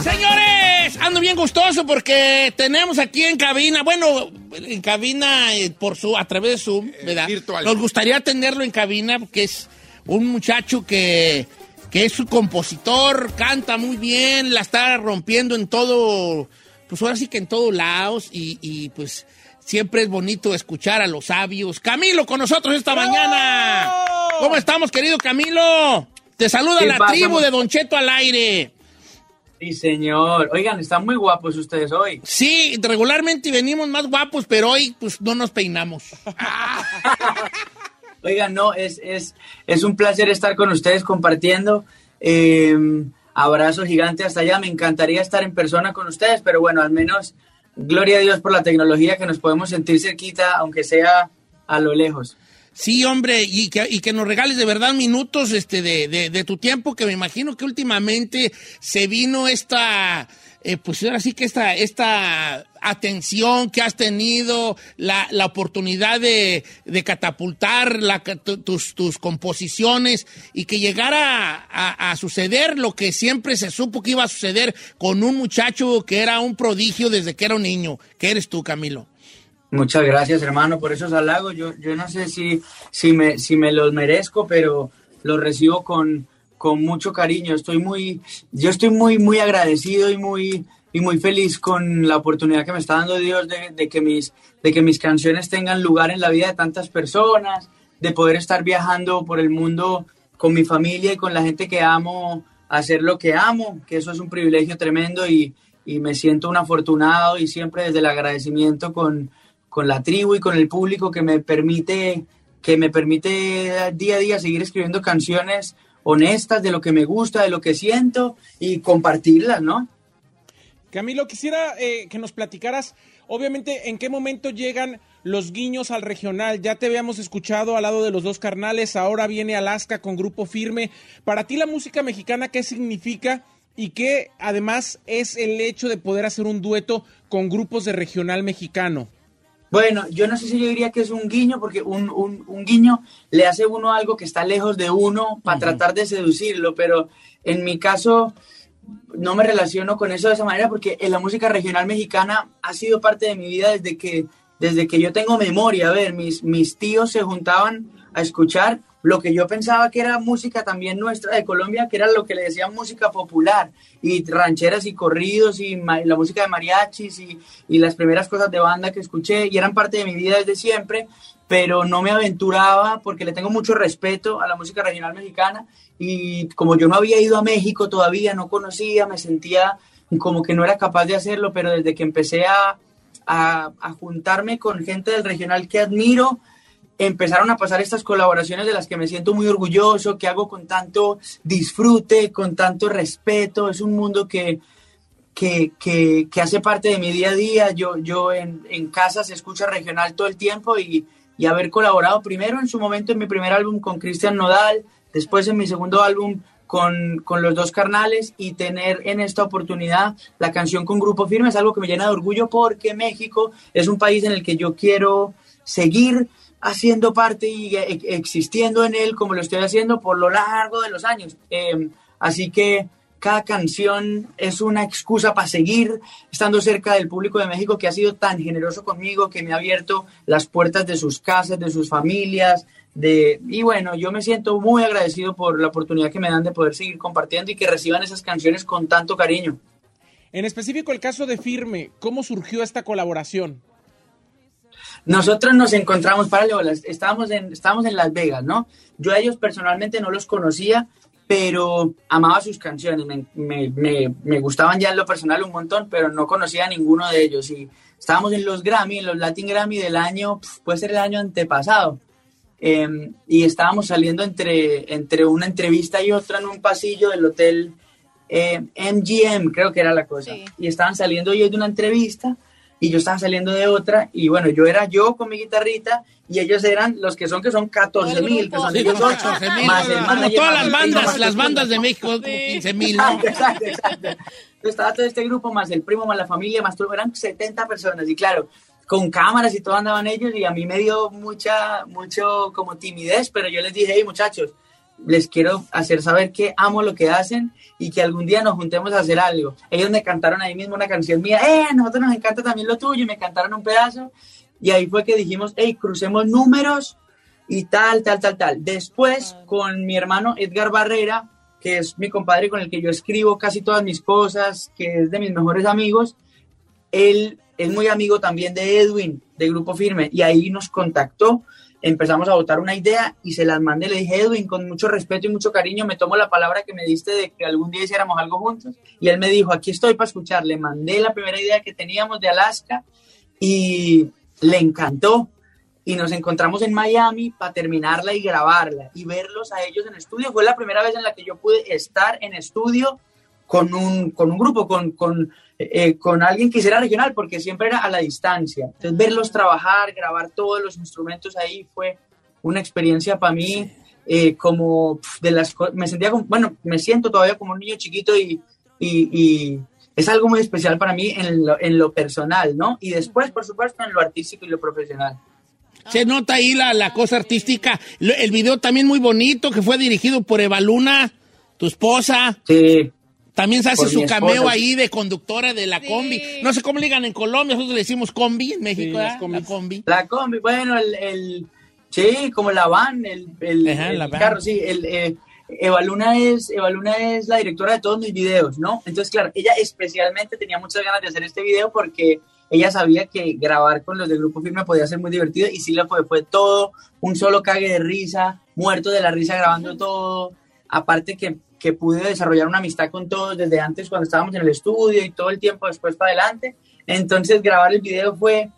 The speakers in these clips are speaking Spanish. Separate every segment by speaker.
Speaker 1: Señores, ando bien gustoso porque tenemos aquí en cabina, bueno, en cabina eh, por su, a través de Zoom, ¿verdad?
Speaker 2: virtual.
Speaker 1: Nos gustaría tenerlo en cabina porque es un muchacho que, que es un compositor, canta muy bien, la está rompiendo en todo, pues ahora sí que en todos lados y, y, pues siempre es bonito escuchar a los sabios. Camilo con nosotros esta mañana. ¿Cómo estamos, querido Camilo? Te saluda
Speaker 3: ¿Qué
Speaker 1: la
Speaker 3: pasa,
Speaker 1: tribu de Don Cheto al aire.
Speaker 3: Sí, señor. Oigan, están muy guapos ustedes hoy.
Speaker 1: Sí, regularmente venimos más guapos, pero hoy pues no nos peinamos.
Speaker 3: Oigan, no, es, es, es un placer estar con ustedes compartiendo. Eh, abrazo gigante hasta allá. Me encantaría estar en persona con ustedes, pero bueno, al menos gloria a Dios por la tecnología que nos podemos sentir cerquita, aunque sea a lo lejos.
Speaker 1: Sí, hombre, y que, y que nos regales de verdad minutos este, de, de- de tu tiempo, que me imagino que últimamente se vino esta, eh, pues ahora sí que esta, esta atención que has tenido, la, la oportunidad de, de catapultar tus, tus composiciones y que llegara a, a suceder lo que siempre se supo que iba a suceder con un muchacho que era un prodigio desde que era un niño, que eres tú, Camilo.
Speaker 3: Muchas gracias, hermano, por esos halagos. Yo, yo no sé si, si, me, si me los merezco, pero los recibo con, con mucho cariño. Estoy muy, yo estoy muy, muy agradecido y muy, y muy feliz con la oportunidad que me está dando Dios de, que mis, de que mis canciones tengan lugar en la vida de tantas personas, de poder estar viajando por el mundo con mi familia y con la gente que amo, hacer lo que amo, que eso es un privilegio tremendo y, y me siento un afortunado y siempre desde el agradecimiento con, con la tribu y con el público que me permite que me permite día a día seguir escribiendo canciones honestas de lo que me gusta, de lo que siento y compartirlas, ¿no?
Speaker 4: Camilo, quisiera eh, que nos platicaras, obviamente, en qué momento llegan los guiños al regional. Ya te habíamos escuchado al lado de los dos carnales, ahora viene Alaska con grupo firme. Para ti la música mexicana, ¿qué significa? Y qué además es el hecho de poder hacer un dueto con grupos de regional mexicano.
Speaker 3: Bueno, yo no sé si yo diría que es un guiño, porque un, un- un guiño le hace uno algo que está lejos de uno para tratar de seducirlo, pero en mi caso no me relaciono con eso de esa manera porque en la música regional mexicana ha sido parte de mi vida desde que, desde que yo tengo memoria. A ver, mis, mis tíos se juntaban a escuchar lo que yo pensaba que era música también nuestra de Colombia, que era lo que le decían música popular, y rancheras y corridos, y la música de mariachis, y, y las primeras cosas de banda que escuché, y eran parte de mi vida desde siempre, pero no me aventuraba porque le tengo mucho respeto a la música regional mexicana, y como yo no había ido a México todavía, no conocía, me sentía como que no era capaz de hacerlo, pero desde que empecé a, a, a juntarme con gente del regional que admiro, empezaron a pasar estas colaboraciones de las que me siento muy orgulloso, que hago con tanto disfrute, con tanto respeto. Es un mundo que, que, que, que hace parte de mi día a día. Yo, yo en, en casa se escucha regional todo el tiempo y, y haber colaborado primero en su momento en mi primer álbum con Cristian Nodal, después en mi segundo álbum con, con los dos carnales y tener en esta oportunidad la canción con Grupo Firme es algo que me llena de orgullo porque México es un país en el que yo quiero seguir haciendo parte y e- existiendo en él como lo estoy haciendo por lo largo de los años. Eh, así que cada canción es una excusa para seguir estando cerca del público de México que ha sido tan generoso conmigo, que me ha abierto las puertas de sus casas, de sus familias, de y bueno, yo me siento muy agradecido por la oportunidad que me dan de poder seguir compartiendo y que reciban esas canciones con tanto cariño.
Speaker 4: En específico el caso de Firme, ¿cómo surgió esta colaboración?
Speaker 3: Nosotros nos encontramos, para estábamos en, estábamos en Las Vegas, ¿no? Yo a ellos personalmente no los conocía, pero amaba sus canciones, me, me, me, gustaban ya en lo personal un montón, pero no conocía a ninguno de ellos. Y estábamos en los Grammy, en los Latin Grammy del año, puede ser el año antepasado. Em, y estábamos saliendo entre, entre una entrevista y otra en un pasillo del hotel MGM, eh, creo que era la cosa. Y estaban saliendo ellos de una entrevista y yo estaba saliendo de otra y bueno, yo era yo con mi guitarrita y ellos eran los que son que son 14 mil, que son ellos ocho,
Speaker 1: más el manager, todas las bandas, las bandas de México, 15 mil.
Speaker 3: Exacto, exacto, estaba todo este grupo, más el primo, más la familia, más todo, eran 70 personas y claro, con cámaras y todo andaban ellos y a mí me dio mucha, mucho como timidez, pero yo les dije, hey muchachos, les quiero hacer saber que amo lo que hacen y que algún día nos juntemos a hacer algo. Ellos me cantaron ahí mismo una canción mía, eh, a nosotros nos encanta también lo tuyo, y me cantaron un pedazo, y ahí fue que dijimos, hey, crucemos números y tal, tal, tal, tal. Después, con mi hermano Edgar Barrera, que es mi compadre con el que yo escribo casi todas mis cosas, que es de mis mejores amigos, él es muy amigo también de Edwin, de Grupo Firme, y ahí nos contactó empezamos a votar una idea y se las mandé. Le dije, Edwin, con mucho respeto y mucho cariño, me tomo la palabra que me diste de que algún día hiciéramos algo juntos. Y él me dijo, aquí estoy para escuchar. Le mandé la primera idea que teníamos de Alaska y le encantó. Y nos encontramos en Miami para terminarla y grabarla y verlos a ellos en estudio. Fue la primera vez en la que yo pude estar en estudio con un, con un grupo, con, con eh, con alguien que hiciera regional, porque siempre era a la distancia. Entonces, verlos trabajar, grabar todos los instrumentos ahí fue una experiencia para mí eh, como de las me sentía como, bueno, me siento todavía como un niño chiquito y, y, es algo muy especial para mí en lo, en lo, personal, ¿no? Y después, por supuesto, en lo artístico y lo profesional.
Speaker 1: Se nota ahí la, la cosa artística. El video también muy bonito, que fue dirigido por Eva Luna, tu esposa.
Speaker 3: Sí.
Speaker 1: También se hace su cameo ahí de conductora de la combi. No sé cómo le digan en Colombia, nosotros le decimos combi en México, la combi.
Speaker 3: La combi, bueno, el, el sí, como la van, el, el, carro, sí, el, eh, Eva Luna es, Eva Luna es la directora de todos mis videos, ¿no? Entonces, claro, ella especialmente tenía muchas ganas de hacer este video porque ella sabía que grabar con los del Grupo Firme podía ser muy divertido y sí lo fue, fue todo, un solo cague de risa, muerto de la risa grabando todo, aparte que que pude desarrollar una amistad con todos desde antes cuando estábamos en el estudio y todo el tiempo después para adelante. Entonces grabar el video fue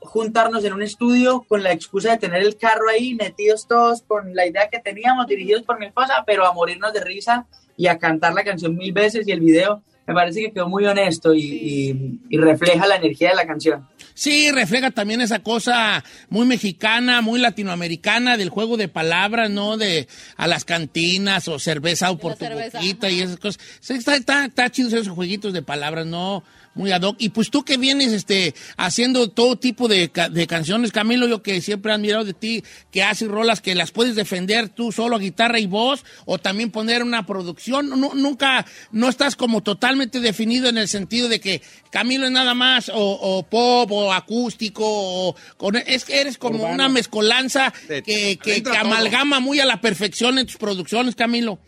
Speaker 3: juntarnos en un estudio con la excusa de tener el carro ahí, metidos todos con la idea que teníamos, dirigidos por mi esposa, pero a morirnos de risa y a cantar la canción mil veces y el video me parece que quedó muy honesto y, refleja la energía de la canción.
Speaker 1: Sí, refleja también esa cosa muy mexicana, muy latinoamericana del juego de palabras, ¿no? De a las cantinas o cerveza o por tu boquita y esas cosas. Está, está, está chido esos jueguitos de palabras, ¿no? Muy ad hoc. Y pues tú que vienes este, haciendo todo tipo de, de, canciones, Camilo, yo que siempre he admirado de ti, que haces rolas que las puedes defender tú solo a guitarra y voz, o también poner una producción. nunca, no estás como totalmente definido en el sentido de que Camilo es nada más, o, pop, o acústico, o con, es que eres como una mezcolanza que, que, que amalgama muy a la perfección en tus producciones, Camilo.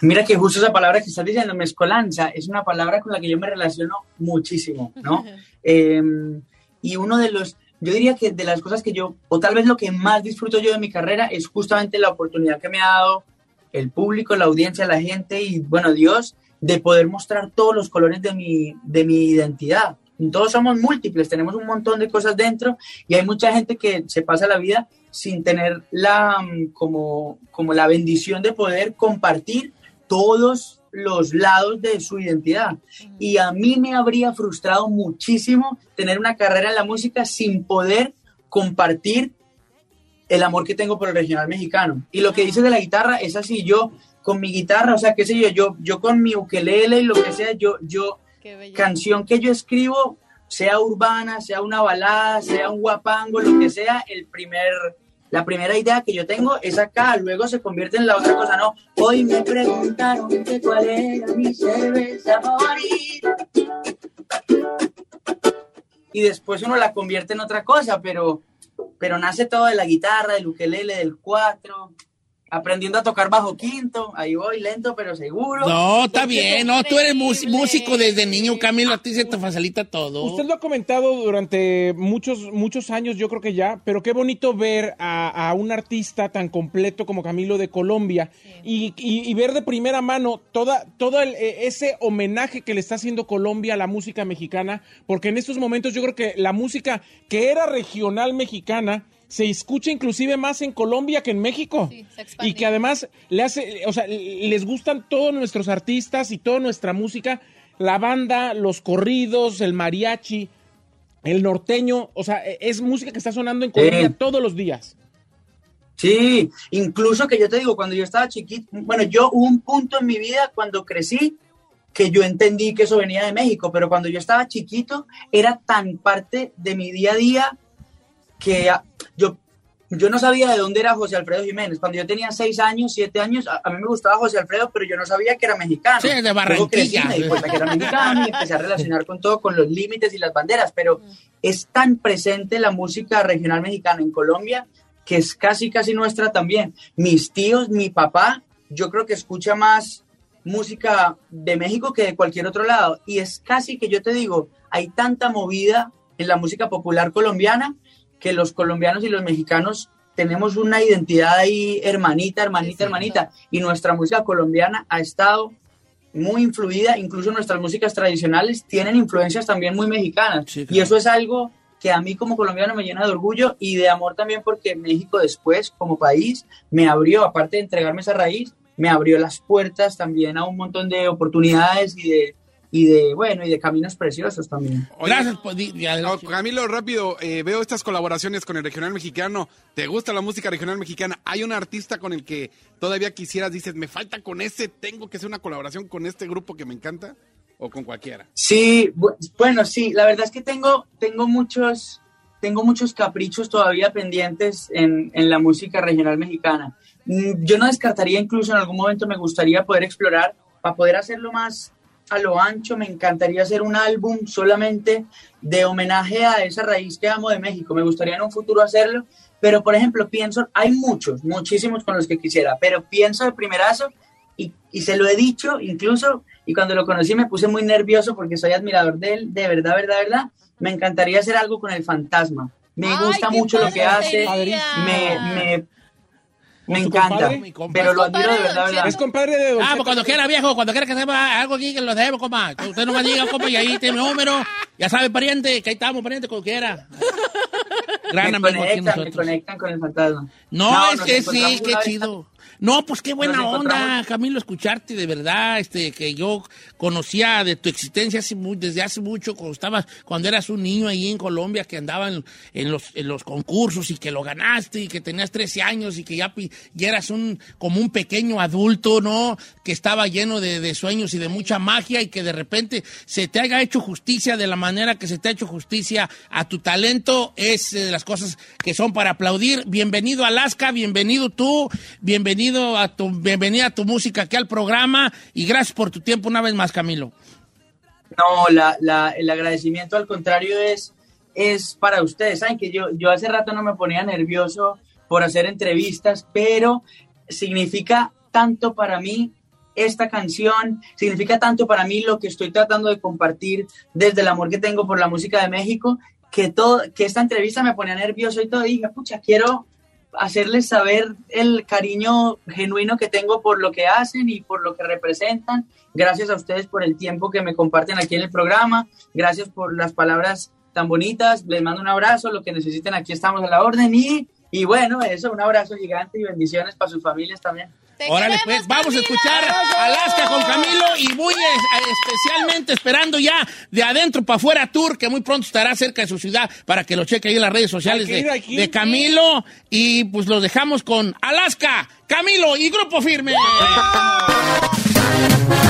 Speaker 3: Mira que justo esa palabra que estás diciendo, mezcolanza, es una palabra con la que yo me relaciono muchísimo, ¿no? Em, y uno de los, yo diría que de las cosas que yo, o tal vez lo que más disfruto yo de mi carrera es justamente la oportunidad que me ha dado el público, la audiencia, la gente y, bueno, Dios, de poder mostrar todos los colores de mi, de mi identidad. Todos somos múltiples, tenemos un montón de cosas dentro y hay mucha gente que se pasa la vida sin tener la, mm, como, como la bendición de poder compartir todos los lados de su identidad. Y a mí me habría frustrado muchísimo tener una carrera en la música sin poder compartir el amor que tengo por el regional mexicano. Y lo que dice de la guitarra es así, yo con mi guitarra, o sea, qué sé yo, yo, yo con mi ukelele y lo que sea, yo, yo, canción que yo escribo, sea urbana, sea una balada, sea un guapango, lo que sea, el primer la primera idea que yo tengo es acá, luego se convierte en la otra cosa, no. Hoy me preguntaron cuál era mi cerveza favorita. Y después uno la convierte en otra cosa, pero, pero nace todo de la guitarra, del ukelele, del cuatro aprendiendo a tocar bajo quinto. Ahí voy, lento pero seguro.
Speaker 1: No, está bien. No, tú eres músico desde niño, Camilo. A ti se te facilita todo.
Speaker 4: Usted lo ha comentado durante muchos, muchos años, yo creo que ya, pero qué bonito ver a, un artista tan completo como Camilo de Colombia y, ver de primera mano toda, todo e, ese homenaje que le está haciendo Colombia a la música mexicana, porque en estos momentos yo creo que la música que era regional mexicana, se escucha inclusive más en Colombia que en México. y que además le hace, o sea, les gustan todos nuestros artistas y toda nuestra música, la banda, los corridos, el mariachi, el norteño, o sea, e, es música que está sonando en Colombia todos los días.
Speaker 3: Sí, incluso que yo te digo, cuando yo estaba chiquito, bueno, yo hubo un punto en mi vida cuando crecí que yo entendí que eso venía de México, pero cuando yo estaba chiquito era tan parte de mi día a día que yo, yo no sabía de dónde era José Alfredo Jiménez. Cuando yo tenía seis años, siete años, a, mí me gustaba José Alfredo, pero yo no sabía que era mexicano.
Speaker 1: Sí, de Barranquilla.
Speaker 3: me di cuenta que era mexicano y empecé a relacionar con todo, con los límites y las banderas, pero es tan presente la música regional mexicana en Colombia que es casi, casi nuestra también. Mis tíos, mi papá, yo creo que escucha más música de México que de cualquier otro lado. Y es casi que yo te digo, hay tanta movida en la música popular colombiana que los colombianos y los mexicanos tenemos una identidad ahí hermanita, hermanita, hermanita. Y nuestra música colombiana ha estado muy influida, incluso nuestras músicas tradicionales tienen influencias también muy mexicanas. Y eso es algo que a mí como colombiano me llena de orgullo y de amor también porque México después como país me abrió, aparte de entregarme esa raíz, me abrió las puertas también a un montón de oportunidades y de, y de, bueno, y de caminos preciosos también.
Speaker 1: Gracias, pues,
Speaker 2: Camilo, rápido, eh, veo estas colaboraciones con el regional mexicano. ¿Te gusta la música regional mexicana? ¿Hay un artista con el que todavía quisieras, dices, me falta con ese, tengo que hacer una colaboración con este grupo que me encanta? ¿O con cualquiera?
Speaker 3: Sí, bueno, sí, la verdad es que tengo, tengo muchos, tengo muchos caprichos todavía pendientes en, en la música regional mexicana. Mm, yo no descartaría incluso en algún momento me gustaría poder explorar para poder hacerlo más a lo ancho, me encantaría hacer un álbum solamente de homenaje a esa raíz que amo de México. Me gustaría en un futuro hacerlo, pero por ejemplo, pienso, hay muchos, muchísimos con los que quisiera, pero pienso de primerazo y, y se lo he dicho incluso, y cuando lo conocí me puse muy nervioso porque soy admirador de él, de verdad, verdad, verdad. Me encantaría hacer algo con el fantasma. Me gusta mucho lo que hace, me, me me encanta, pero lo admiro de verdad, verdad.
Speaker 4: Es compadre de
Speaker 1: Don Ah, pues cuando quiera, viejo, cuando quiera que sepa algo aquí, que lo debemos, compa. Usted no me diga, compa, y ahí tiene número. Ya sabe, pariente, que ahí estamos, pariente, cuando quiera.
Speaker 3: Gran me conectan, me conectan con el fantasma.
Speaker 1: No, es que sí, qué chido. No, pues qué buena onda, Camilo, escucharte, de verdad, este, que yo conocía de tu existencia hace desde hace mucho, cuando estabas, cuando eras un niño ahí en Colombia, que andaban en, los, en los concursos y que lo ganaste y que tenías 13 años y que ya, ya eras un, como un pequeño adulto, ¿no? Que estaba lleno de, sueños y de mucha magia y que de repente se te haya hecho justicia de la manera que se te ha hecho justicia a tu talento, es de las cosas que son para aplaudir. Bienvenido Alaska, bienvenido tú, bienvenido a tu, bienvenida tu música aquí al programa y gracias por tu tiempo una vez más, Camilo.
Speaker 3: No, la, el agradecimiento al contrario es, es para ustedes. Saben que yo, yo hace rato no me ponía nervioso por hacer entrevistas, pero significa tanto para mí esta canción, significa tanto para mí lo que estoy tratando de compartir desde el amor que tengo por la música de México, que, todo, que esta entrevista me ponía nervioso y todo. Y dije, pucha, quiero, hacerles saber el cariño genuino que tengo por lo que hacen y por lo que representan. Gracias a ustedes por el tiempo que me comparten aquí en el programa. Gracias por las palabras tan bonitas. Les mando un abrazo. Lo que necesiten, aquí estamos a la orden. Y, y bueno, eso, un abrazo gigante y bendiciones para sus familias también.
Speaker 1: Órale, pues vamos a escuchar Alaska con Camilo y muy especialmente esperando ya de adentro para afuera tour que muy pronto estará cerca de su ciudad para que lo cheque ahí en las redes sociales de, de, Camilo. Y pues los dejamos con Alaska, Camilo y Grupo Firme.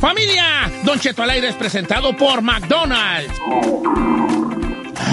Speaker 1: Familia, Don Cheto al aire es presentado por McDonald's.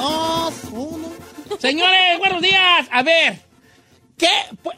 Speaker 1: Dos, uno. Señores, buenos días. A ver, ¿qué?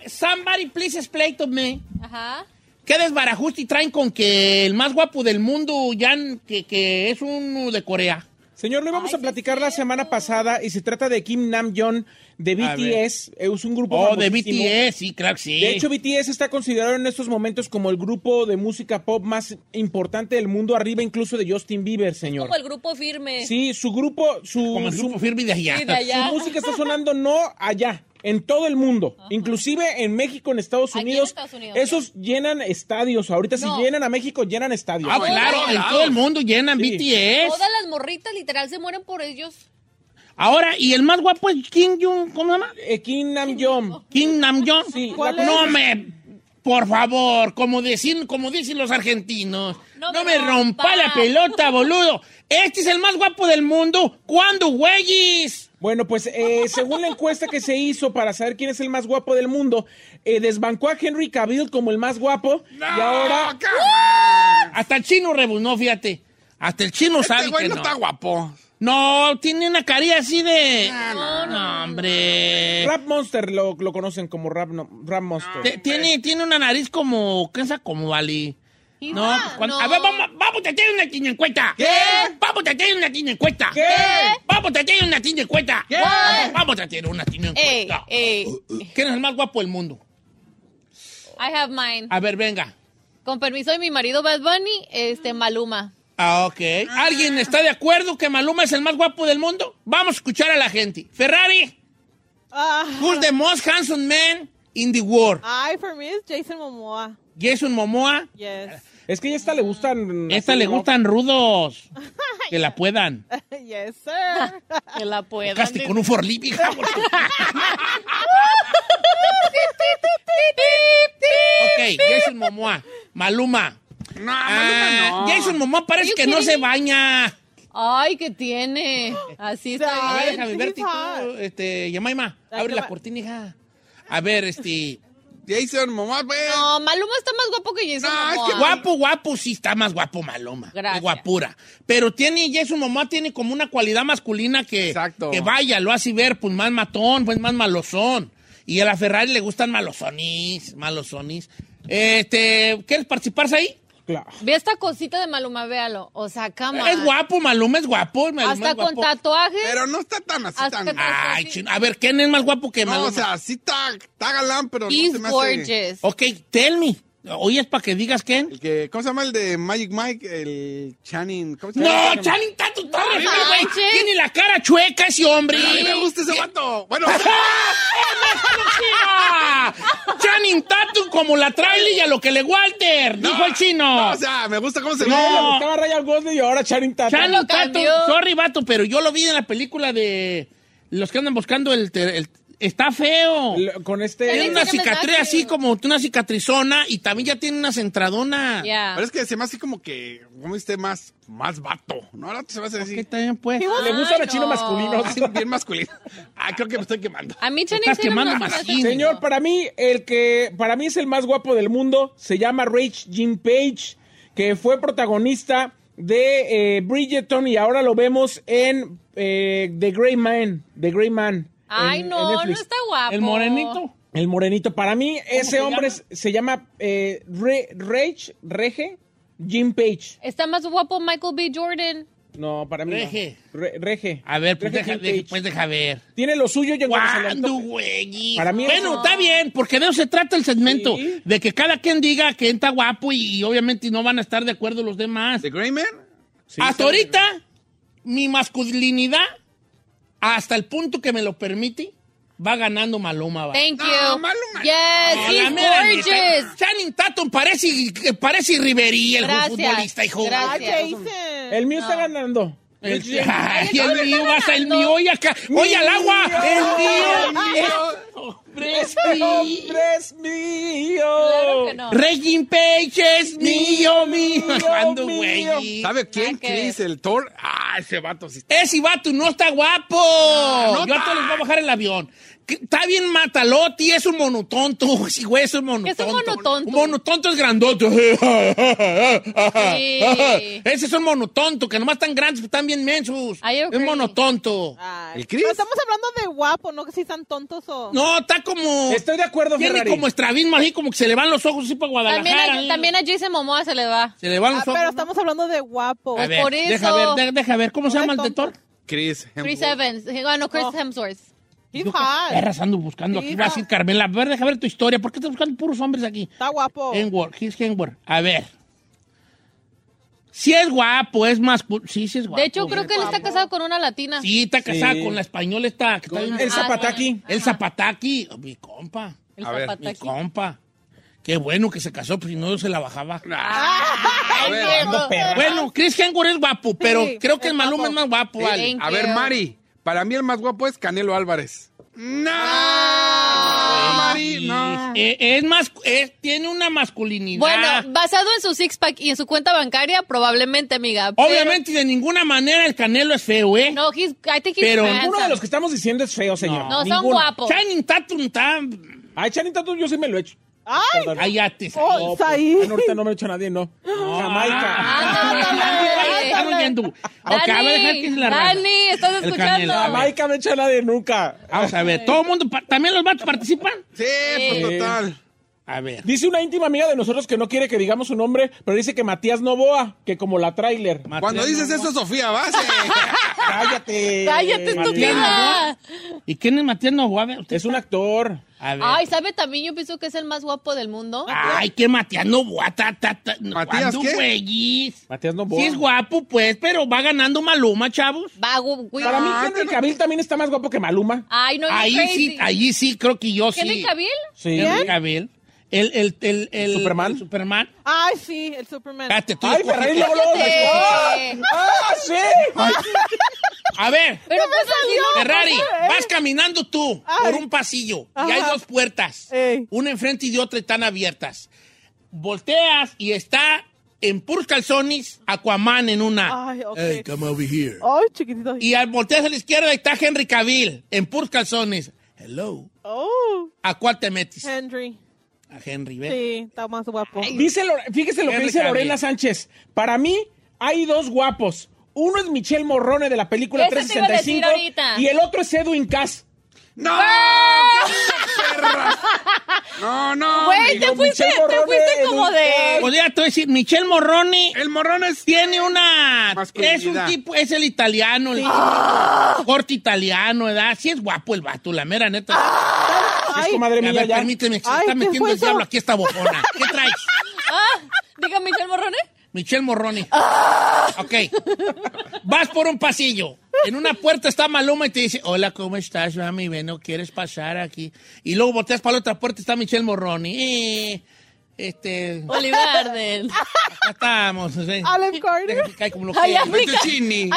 Speaker 1: Somebody please explain to me.
Speaker 5: Ajá.
Speaker 1: ¿Qué desbarajuste traen con que el más guapo del mundo, Jan, que, que es uno de Corea?
Speaker 4: Señor, lo íbamos
Speaker 5: Ay,
Speaker 4: a platicar la semana pasada y se trata de Kim Namjoon de. BTS. Es un grupo
Speaker 1: Oh, de. BTS, sí, claro que sí.
Speaker 4: De hecho, BTS está considerado en estos momentos como el grupo de música pop más importante del mundo, arriba incluso de Justin Bieber, señor.
Speaker 5: Como el grupo firme.
Speaker 4: Sí, su grupo, su,
Speaker 1: como el
Speaker 4: su-
Speaker 1: grupo firme de allá.
Speaker 5: Sí, de allá.
Speaker 4: su música está sonando no allá, en todo el mundo, inclusive en México, en Estados
Speaker 5: en
Speaker 4: Unidos.
Speaker 5: Estados Unidos,
Speaker 4: Esos llenan estadios. Ahorita
Speaker 5: No.
Speaker 4: si llenan a México, llenan estadios.
Speaker 1: Ah, claro, en todo el mundo llenan
Speaker 4: Sí.
Speaker 1: BTS.
Speaker 5: Todas las morritas literal se mueren por ellos.
Speaker 1: Ahora, y el más guapo es Kim Jong, ¿cómo se llama?
Speaker 4: Eh, Kim Namjoon.
Speaker 1: Kim Namjoon.
Speaker 4: Sí,
Speaker 1: ¿Cuál
Speaker 4: la-
Speaker 1: no me, por favor, como dicen, como dicen los argentinos, no,
Speaker 5: No
Speaker 1: me rompa
Speaker 5: rompa.
Speaker 1: la pelota, boludo. Este es el más guapo del mundo. ¿Cuándo, güeyes?
Speaker 4: Bueno, pues eh, según la encuesta que se hizo para saber quién es el más guapo del mundo, eh, desbancó a Henry Cavill como el más guapo y ahora
Speaker 1: Hasta el chino rebunó, fíjate. Hasta el chino sabe
Speaker 2: Este güey
Speaker 1: que
Speaker 2: no
Speaker 1: no.
Speaker 2: está guapo.
Speaker 1: No, tiene una carilla así de... no, hombre.
Speaker 4: Rap Monster lo, lo conocen como Rap, no- Rap Monster.
Speaker 1: Te- tiene, tiene una nariz como... ¿Qué es? Como vale. No, pues cuando-
Speaker 5: no.
Speaker 1: A ver, vamos, vamos a tener una tiña encuesta.
Speaker 4: ¿Qué?
Speaker 1: Vamos a tener una tiña encuesta.
Speaker 4: ¿Qué?
Speaker 1: Vamos a tener una tiña encuesta.
Speaker 4: ¿Qué?
Speaker 1: Vamos, a tener una tiña
Speaker 5: Ey,
Speaker 1: encuesta.
Speaker 5: ey.
Speaker 1: ¿Quién es el más guapo del mundo?
Speaker 5: I have mine.
Speaker 1: A ver, venga.
Speaker 5: Con permiso de mi marido Bad Bunny, este Maluma.
Speaker 1: Ah, ok. ¿Alguien está de acuerdo que Maluma es el más guapo del mundo? Vamos a escuchar a la gente. Ferrari, who's the most handsome man in the world?
Speaker 6: Ay, for me it's Jason Momoa.
Speaker 1: Jason Momoa.
Speaker 6: Yes.
Speaker 4: Es que a esta le gustan...
Speaker 1: Esta le gustan rudos. Que la puedan.
Speaker 6: yes, sir.
Speaker 5: Que la puedan.
Speaker 1: Caste con un forlip, hija. ok, Jason Momoa. Maluma.
Speaker 2: No,
Speaker 1: Ah,
Speaker 2: Maluma no.
Speaker 1: Jason Momoa parece que no se baña.
Speaker 5: Ay, ¿qué tiene? Así
Speaker 1: A
Speaker 5: está
Speaker 1: ver,
Speaker 5: bien.
Speaker 1: déjame verte tú, este, Yamaima. Abre la cortina, hija. A ver, este...
Speaker 2: Jason Momoa, güey.
Speaker 5: No, Maluma está más guapo que Jason
Speaker 2: No, es que
Speaker 1: Guapo, guapo, sí está más guapo Maloma.
Speaker 5: Gracias.
Speaker 1: Es guapura. Pero tiene, Jason Momoa tiene como una cualidad masculina que,
Speaker 2: Exacto.
Speaker 1: que vaya, lo hace ver pues más matón, pues más malosón. Y a la Ferrari le gustan malosonis, malosonis. Este, ¿quieres participarse ahí?
Speaker 4: Claro.
Speaker 5: Ve esta cosita de Maluma, véalo. O sea, cama.
Speaker 1: Es guapo, Maluma es guapo. Maluma
Speaker 5: Hasta
Speaker 1: es
Speaker 5: con
Speaker 1: guapo.
Speaker 5: tatuajes.
Speaker 2: Pero no está tan así
Speaker 5: Hasta
Speaker 2: tan.
Speaker 1: Ay, chino. A ver, ¿quién es más guapo que
Speaker 2: No,
Speaker 1: Maluma?
Speaker 2: o sea, sí está, está galán, pero no
Speaker 5: He's
Speaker 2: se me hace.
Speaker 5: gorgeous.
Speaker 1: ok, tell me. Oye, es para que digas quién.
Speaker 2: El que, ¿Cómo se llama el de Magic Mike? El Channing. ¿Cómo se llama?
Speaker 1: No, Channing Tatum está re
Speaker 5: No
Speaker 1: güey. Tiene la cara chueca ese hombre.
Speaker 2: A mí me gusta ese vato. Bueno,
Speaker 1: ¡Ah! Channing Tatum como la trailer y a lo que le Walter, dijo el chino.
Speaker 2: no, o sea, me gusta cómo se
Speaker 1: No.
Speaker 2: ve.
Speaker 4: Le gustaba Ryan Gosling y ahora Channing Tatum.
Speaker 1: Channing
Speaker 5: cambió.
Speaker 1: sorry, vato, pero yo lo vi en la película de los que andan buscando el- está feo.
Speaker 4: Con este...
Speaker 1: Tiene una cicatriz así como una cicatrizona y también ya tiene unas entradonas.
Speaker 5: Ya.
Speaker 2: Pero es que se me hace como que, ¿cómo viste? Más, más vato. No, ahora se me hace
Speaker 1: ¿Qué
Speaker 2: así.
Speaker 1: también pues?
Speaker 4: Le gustan a chino
Speaker 5: no.
Speaker 4: masculino.
Speaker 2: así bien masculino. Ah, creo que me estoy quemando.
Speaker 5: A mí Channing
Speaker 1: Estás
Speaker 5: Tatum
Speaker 1: quemando
Speaker 5: no se me hace
Speaker 1: machín.
Speaker 5: feo.
Speaker 4: Señor, para mí, el que para mí es el más guapo del mundo se llama Rach Jean Page, que fue protagonista de eh, Bridgerton y ahora lo vemos en eh, The Grey Man. The Grey Man.
Speaker 5: Ay,
Speaker 4: en- en
Speaker 5: no, no está guapo.
Speaker 1: El morenito.
Speaker 4: El morenito. Para mí, ese
Speaker 1: se
Speaker 4: hombre
Speaker 1: llama?
Speaker 4: se, llama eh, Re- Rage, Rege, Jim Page.
Speaker 5: Está más guapo Michael B. Jordan.
Speaker 4: No, para mí. no.
Speaker 1: Rege.
Speaker 4: Re- Rege.
Speaker 1: A ver, pues
Speaker 4: Rege
Speaker 1: deja,
Speaker 4: Jim
Speaker 1: de-
Speaker 4: Page.
Speaker 1: pues deja ver.
Speaker 4: Tiene lo suyo y
Speaker 1: ¿Cuándo, güey?
Speaker 4: Para mí
Speaker 1: bueno,
Speaker 4: eso-
Speaker 1: está bien, porque de eso se trata el segmento.
Speaker 4: Sí.
Speaker 1: De que cada quien diga que está guapo y, y obviamente no van a estar de acuerdo los demás.
Speaker 2: ¿The Grey Man?
Speaker 4: Sí,
Speaker 1: Hasta ahorita, mi masculinidad, hasta el punto que me lo permite, va ganando Maluma. Va.
Speaker 5: Thank
Speaker 2: No,
Speaker 5: you.
Speaker 2: Maluma.
Speaker 5: Yes,
Speaker 1: A la
Speaker 5: he's gorgeous.
Speaker 1: Channing Tatum parece, parece Riverí, el
Speaker 5: Gracias,
Speaker 1: futbolista, hijo.
Speaker 5: gracias.
Speaker 4: El mío está ganando.
Speaker 1: El,
Speaker 4: El-
Speaker 1: ay, el mío vas a el mío, oye acá, oye al agua, el mío, es
Speaker 4: ¡Hombre es mío!
Speaker 5: Claro que no.
Speaker 1: Regin Page es mío, mío. Ando,
Speaker 4: mío.
Speaker 1: güey.
Speaker 2: ¿Sabe quién? Chris, el Thor. Ah, ese vato sí.
Speaker 1: Ese vato no está guapo.
Speaker 2: no
Speaker 1: Yo
Speaker 2: está.
Speaker 1: te les voy a bajar el avión. Está bien mataloti, es un monotonto. Sí, güey, es un monotonto.
Speaker 5: ¿Qué es un monotonto?
Speaker 1: Un monotonto es grandote.
Speaker 5: Sí.
Speaker 1: Ese es un monotonto, que nomás están grandes, pero están bien mensos. Es monotonto.
Speaker 6: Ay.
Speaker 2: ¿El Chris?
Speaker 6: Pero estamos hablando de guapo, no que si están tontos o...
Speaker 1: No, está como...
Speaker 4: Estoy de acuerdo,
Speaker 1: Tiene
Speaker 4: Ferrari.
Speaker 1: como estrabismo así, como que se le van los ojos así para
Speaker 5: También
Speaker 1: Guadalajara.
Speaker 5: a, también a Jason Momoa se le va.
Speaker 1: Se le van los
Speaker 6: Ah,
Speaker 1: ojos.
Speaker 6: pero estamos hablando de guapo.
Speaker 1: A ver,
Speaker 5: por
Speaker 1: deja
Speaker 5: eso.
Speaker 1: ver, deja, deja ver. ¿Cómo se llama el
Speaker 6: tonto.
Speaker 2: Chris.
Speaker 5: Chris
Speaker 2: Hemsworth.
Speaker 5: Evans. Ah, no, Chris
Speaker 6: Oh.
Speaker 5: Hemsworth.
Speaker 1: Perras ando buscando aquí.
Speaker 6: Sí,
Speaker 1: Va a decir Carmela. A ver, deja ver tu historia. ¿Por qué estás buscando puros hombres aquí?
Speaker 6: Está guapo.
Speaker 1: Hemsworth, he's Hemsworth. A ver. Si es guapo, es más... Sí, sí es guapo.
Speaker 5: De hecho, creo que él está casado con una latina.
Speaker 1: Sí, está casada
Speaker 4: Sí.
Speaker 1: con la española esta... Que está
Speaker 4: El Zapataki.
Speaker 1: El Zapataki. Oh, mi compa.
Speaker 5: El
Speaker 2: A ver,
Speaker 1: Mi compa. Qué bueno que se casó, pues si no se la bajaba.
Speaker 2: A ver,
Speaker 4: Ando perra.
Speaker 1: Bueno, Chris Hemsworth es guapo, pero
Speaker 6: Sí,
Speaker 1: creo que el Maluma es más guapo, vale.
Speaker 2: A ver. Mari. Para mí el más guapo es Canelo Álvarez. ¡No! Mari, no.
Speaker 1: Eh, es más, es- tiene una masculinidad.
Speaker 5: Bueno, basado en su six-pack y en su cuenta bancaria, probablemente, amiga. pero-
Speaker 1: Obviamente, de ninguna manera el Canelo es feo, ¿eh?
Speaker 5: No, he's, I think he's
Speaker 1: Pero
Speaker 5: handsome.
Speaker 4: Ninguno de los que estamos diciendo es feo, señor.
Speaker 5: No, son guapos.
Speaker 1: Channing Tatum está...
Speaker 4: Ay, Chanita, tú yo sí me lo he hecho.
Speaker 6: ¡Ay!
Speaker 1: Cállate.
Speaker 6: Oh,
Speaker 4: No,
Speaker 6: está
Speaker 4: pues,
Speaker 6: ahí.
Speaker 4: bueno, ahorita no me lo he hecho nadie, no. Jamaica.
Speaker 1: Ok, a ver, dejar que se la.
Speaker 5: Dani, ¿estás escuchando?
Speaker 4: Jamaica no he hecho a nadie nunca.
Speaker 1: Vamos a ver, ¿todo el mundo, también los vatos participan?
Speaker 2: Sí, pues total.
Speaker 1: A ver.
Speaker 4: Dice una íntima amiga de nosotros que no quiere que digamos su nombre, pero dice que Matías Novoa, que como la trailer.
Speaker 2: Cuando dices eso, Sofía, vas.
Speaker 4: Cállate.
Speaker 5: Cállate, estúpida.
Speaker 1: ¿Y quién es Matías Novoa?
Speaker 4: Es un actor.
Speaker 1: A ver.
Speaker 5: Ay, ¿sabe también? Yo pienso que es el más guapo del mundo.
Speaker 1: Ay, qué Matías Novoa. Ta, ta, ta.
Speaker 2: ¿Matías
Speaker 1: ¿Cuándo,
Speaker 2: qué?
Speaker 1: güeyes?
Speaker 4: Matías Novoa.
Speaker 1: Sí es guapo, pues, pero va ganando Maluma, chavos.
Speaker 5: Va, güey.
Speaker 4: Para mí,
Speaker 2: Ah,
Speaker 4: Henry
Speaker 2: que
Speaker 4: Cavill también está más guapo que Maluma.
Speaker 5: Ay, no,
Speaker 1: Ahí
Speaker 5: crazy.
Speaker 1: sí, ahí sí, creo que yo sí.
Speaker 5: ¿Henry Cavill?
Speaker 4: Sí.
Speaker 1: Henry Cavill. El, el, el, el,
Speaker 4: ¿Superman?
Speaker 1: el Superman.
Speaker 6: Ay, sí, el Superman.
Speaker 1: Cállate, tú
Speaker 4: Ay,
Speaker 1: escogiste.
Speaker 4: Ferrari, luego, luego escogió. ¡Ah, sí!
Speaker 1: A ver,
Speaker 5: Pero pues así no-
Speaker 1: Ferrari,
Speaker 6: Eh.
Speaker 1: vas caminando tú
Speaker 6: Ay.
Speaker 1: por un pasillo y hay
Speaker 6: Ajá.
Speaker 1: dos puertas,
Speaker 6: Ey.
Speaker 1: una enfrente y de otra están abiertas. Volteas y está en puros calzones Aquaman en una.
Speaker 6: Ay, ok.
Speaker 1: Hey, come over here.
Speaker 6: Ay, chiquitito.
Speaker 1: Y al volteas a la izquierda y está Henry Cavill en puros calzones. Hello.
Speaker 6: Oh,
Speaker 1: ¿A cuál te metes?
Speaker 6: Henry.
Speaker 1: A Henry, ¿ves?
Speaker 6: Sí, está más guapo.
Speaker 4: Dice, fíjese lo que dice Lorena. Sánchez. Para mí, hay dos guapos. Uno es Michelle Morrone de la película
Speaker 5: Eso te iba a decir
Speaker 4: 365
Speaker 5: ahorita.
Speaker 4: y el otro es Edwin Cass.
Speaker 2: ¡No! No, no.
Speaker 5: Güey, te fuiste, te fuiste
Speaker 4: Morrone,
Speaker 5: como de...
Speaker 1: Pues ya te voy a decir, Michelle Morroni
Speaker 2: El morrón es.
Speaker 1: tiene una... Es un tipo, es el italiano, el corte italiano, ¿verdad? Sí es guapo el vato, la mera neta.
Speaker 4: Es comadre
Speaker 1: a
Speaker 4: mía
Speaker 1: ver,
Speaker 4: ya.
Speaker 1: permíteme, se
Speaker 6: Ay,
Speaker 1: está
Speaker 6: ¿qué
Speaker 1: metiendo el
Speaker 6: eso?
Speaker 1: diablo aquí esta bofona. ¿Qué traes?
Speaker 5: Ah, diga Michelle Morrone.
Speaker 1: Michelle Morroni. Ok. Vas por un pasillo. En una puerta está Maluma y te dice, hola, ¿cómo estás, mami? Ven, ¿no quieres pasar aquí? Y luego volteas para la otra puerta y está Michelle Morroni. Eh, este...
Speaker 5: Oliver Arden.
Speaker 1: Acá estamos. sé.
Speaker 6: Alan Carter.
Speaker 1: Deja que caiga como lo
Speaker 5: Ahí aplica,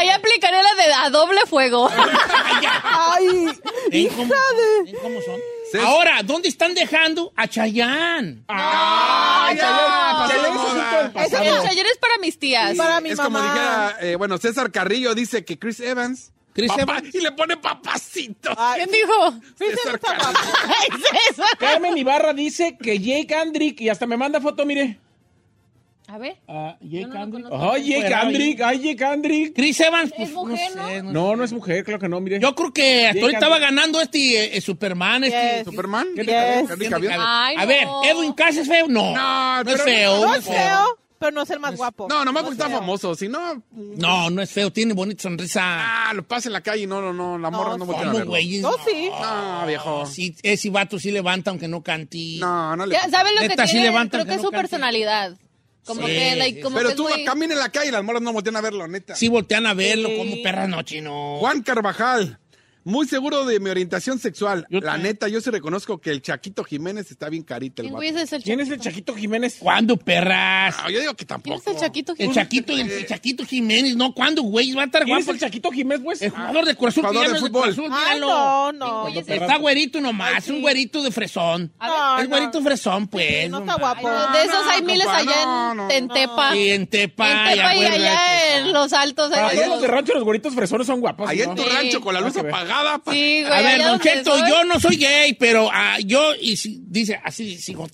Speaker 5: aplicaré la de a doble fuego.
Speaker 6: Ay,
Speaker 1: ¿Ven cómo,
Speaker 6: hija de...
Speaker 1: ven cómo son?
Speaker 2: Sí.
Speaker 1: Ahora, ¿dónde están dejando a Chayanne?
Speaker 2: ¡Ay, ya! Pasó de
Speaker 4: Chayanne es.
Speaker 5: El es para mis tías.
Speaker 6: Para mi
Speaker 2: Es como dijera, eh, bueno, César Carrillo dice que Chris Evans.
Speaker 1: Chris
Speaker 2: papá,
Speaker 1: Evans.
Speaker 2: Y le pone papacito.
Speaker 6: Ay,
Speaker 5: ¿Quién dijo?
Speaker 6: sí, sí,
Speaker 2: César Carrillo.
Speaker 4: Carmen Ibarra dice que Jake Andrick y hasta me manda foto, mire.
Speaker 5: A ver.
Speaker 1: Ah, Jake
Speaker 5: no
Speaker 1: Andrick.
Speaker 4: Ay, Jake Andrick, ay, Jake Andrick.
Speaker 1: Chris Evans,
Speaker 5: Es
Speaker 1: pues,
Speaker 5: mujer,
Speaker 1: no sé.
Speaker 4: No, no es mujer, claro que no, mire.
Speaker 1: Yo creo que hasta ahorita va ganando este eh, Superman. Este,
Speaker 6: Yes.
Speaker 2: ¿Superman?
Speaker 4: ¿Qué
Speaker 6: Yes.
Speaker 5: Ay,
Speaker 1: a
Speaker 5: no.
Speaker 1: ver, ¿Edwin Cass es feo? No.
Speaker 2: No,
Speaker 1: No, es feo.
Speaker 6: No
Speaker 1: no
Speaker 6: es feo, pero no es el más guapo.
Speaker 2: No, nomás porque
Speaker 6: es
Speaker 2: está famoso. Si no,
Speaker 1: No, no es feo. Tiene bonita sonrisa.
Speaker 2: ah, lo pasa en la calle y no, no, no, la morra no, voltea a
Speaker 1: ¿Cómo,
Speaker 2: verlo.
Speaker 1: güey?
Speaker 6: No, sí.
Speaker 2: No, viejo.
Speaker 1: Sí, ese vato sí levanta aunque no cante.
Speaker 2: No, no le
Speaker 5: ¿Sabes lo que
Speaker 1: sí
Speaker 5: tiene?
Speaker 1: levanta
Speaker 5: Creo que es
Speaker 1: no
Speaker 5: su
Speaker 1: cante.
Speaker 5: personalidad. Como
Speaker 1: Sí.
Speaker 5: que, like, como que
Speaker 2: Pero
Speaker 5: es
Speaker 2: tú
Speaker 5: muy...
Speaker 2: camina en la calle y las morras no voltean a verlo, neta.
Speaker 1: Sí voltean a verlo
Speaker 6: Sí.
Speaker 1: como perra noche, no.
Speaker 2: Juan Carvajal, muy seguro de mi orientación sexual.
Speaker 1: Yo
Speaker 2: la
Speaker 1: también.
Speaker 2: neta, yo sí reconozco que el Chaquito Jiménez está bien carita el
Speaker 5: ¿Quién es el
Speaker 4: ¿Quién es
Speaker 5: Chaquito?
Speaker 4: el Chaquito Jiménez?
Speaker 1: ¿Cuándo, perras?
Speaker 2: Ah, yo digo que
Speaker 5: ¿Quién
Speaker 2: tampoco.
Speaker 5: es el Chaquito?
Speaker 1: El
Speaker 5: Jiménez?
Speaker 1: Chaquito, el Chaquito Jiménez, ¿no? ¿Cuándo, güey? Va a estar
Speaker 4: ¿Quién
Speaker 1: guapo.
Speaker 4: es el Chaquito Jiménez, pues?
Speaker 1: El jugador de que
Speaker 2: Jugador de
Speaker 1: no de
Speaker 2: fútbol.
Speaker 6: Ay,
Speaker 1: míralo.
Speaker 6: no, no.
Speaker 1: Está güerito nomás,
Speaker 6: Ay, sí.
Speaker 1: un güerito de fresón.
Speaker 6: No,
Speaker 1: es
Speaker 6: no.
Speaker 1: güerito fresón, pues.
Speaker 6: Sí, no está guapo.
Speaker 5: de esos hay
Speaker 2: no,
Speaker 5: miles
Speaker 2: compa,
Speaker 5: allá
Speaker 2: no,
Speaker 5: en,
Speaker 2: no,
Speaker 5: en
Speaker 6: no.
Speaker 5: Tepa.
Speaker 1: Y en Tepa,
Speaker 5: en Tepa y allá en los altos.
Speaker 4: Para
Speaker 5: ahí
Speaker 4: todos los de
Speaker 5: los-
Speaker 4: rancho, los güeritos fresones son guapos.
Speaker 2: Allá
Speaker 4: ¿no?
Speaker 2: en tu rancho con la luz apagada. Pa-
Speaker 5: Sí, güey.
Speaker 1: A ver, Don Cheto,
Speaker 5: soy.
Speaker 1: yo no soy gay, pero ah, yo, y si- dice así, sigo.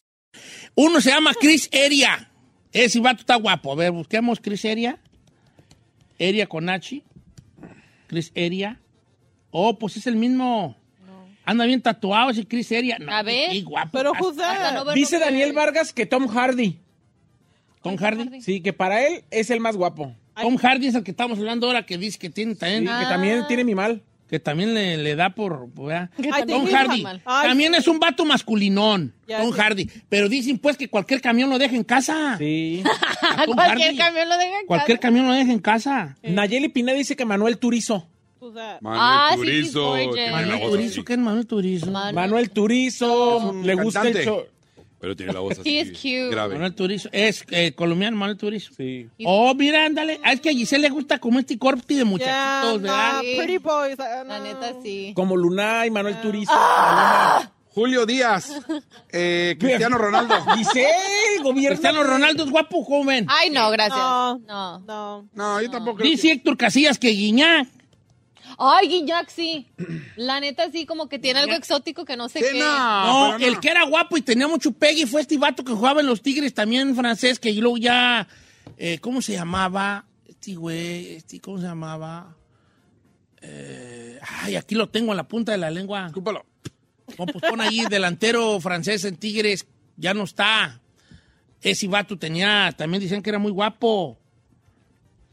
Speaker 1: Uno se llama Chris Eria. Ese vato está guapo. A ver, busquemos Chris Eria. Eria con H. Chris Eria. Oh, pues es el mismo. Anda bien tatuado ese Chris Eria. No,
Speaker 5: A ver.
Speaker 1: qué guapo.
Speaker 6: Pero
Speaker 5: verlo
Speaker 4: Dice Daniel
Speaker 5: el-
Speaker 4: Vargas que Tom Hardy.
Speaker 1: Tom Hardy.
Speaker 4: Sí, que para él es el más guapo.
Speaker 1: Tom Hardy es el que estamos hablando ahora que dice que tiene también,
Speaker 4: Sí, que también tiene mi mal.
Speaker 1: Que también le, le da por. por- ¿verdad? Tom Hardy. también es un vato masculinón.
Speaker 6: Ya
Speaker 1: Tom. Hardy. Pero dicen pues que cualquier camión lo deja en casa.
Speaker 4: Sí.
Speaker 1: A Tom
Speaker 5: Cualquier
Speaker 1: Hardy.
Speaker 5: camión lo deja en
Speaker 1: Cualquier
Speaker 5: casa.
Speaker 1: camión lo deja en casa.
Speaker 4: Nayeli Pineda dice que Manuel Turizo.
Speaker 6: José.
Speaker 5: Ah, sí,
Speaker 2: Turizo,
Speaker 5: he's gorgeous.
Speaker 2: tiene la
Speaker 1: Manuel
Speaker 2: voz
Speaker 1: Turizo,
Speaker 2: así.
Speaker 1: ¿qué es Manuel Turizo?
Speaker 5: Man-
Speaker 4: Manuel Turizo. Le gusta
Speaker 2: cantante.
Speaker 4: el show.
Speaker 2: Pero tiene la voz así.
Speaker 5: He is cute.
Speaker 2: Grave.
Speaker 1: Manuel Turizo. Es eh, colombiano, Manuel Turizo.
Speaker 4: Sí.
Speaker 1: Oh, mira, ándale. Ah, es que a Giselle le gusta como este corte de
Speaker 6: Yeah,
Speaker 1: muchachitos, ¿verdad?
Speaker 6: nah,
Speaker 5: Sí.
Speaker 6: pretty boys. ah,
Speaker 5: La
Speaker 6: no.
Speaker 5: neta, sí.
Speaker 4: Como Lunay, Manuel Turizo.
Speaker 2: Julio Díaz, eh, Cristiano Ronaldo.
Speaker 4: Giselle, gobierno.
Speaker 1: Cristiano Ronaldo es guapo, joven.
Speaker 5: Ay, no, gracias.
Speaker 6: No.
Speaker 5: No.
Speaker 6: No.
Speaker 2: No, yo tampoco creo
Speaker 1: Dice Héctor Casillas que Guiñac.
Speaker 5: Ay, Guiñac, sí. La neta, sí, como que tiene algo exótico que no sé
Speaker 2: que...
Speaker 5: qué.
Speaker 2: Sí, no,
Speaker 1: No, el que era guapo y tenía mucho pegue fue este vato que jugaba en los Tigres, también francés, que luego ya. eh, ¿Cómo se llamaba? Este güey, este, ¿cómo se llamaba? Eh, ay, aquí lo tengo en la punta de la lengua.
Speaker 2: Escúpalo.
Speaker 1: No, pues pon ahí delantero francés en Tigres, ya no está. Ese vato tenía, también dicen que era muy guapo.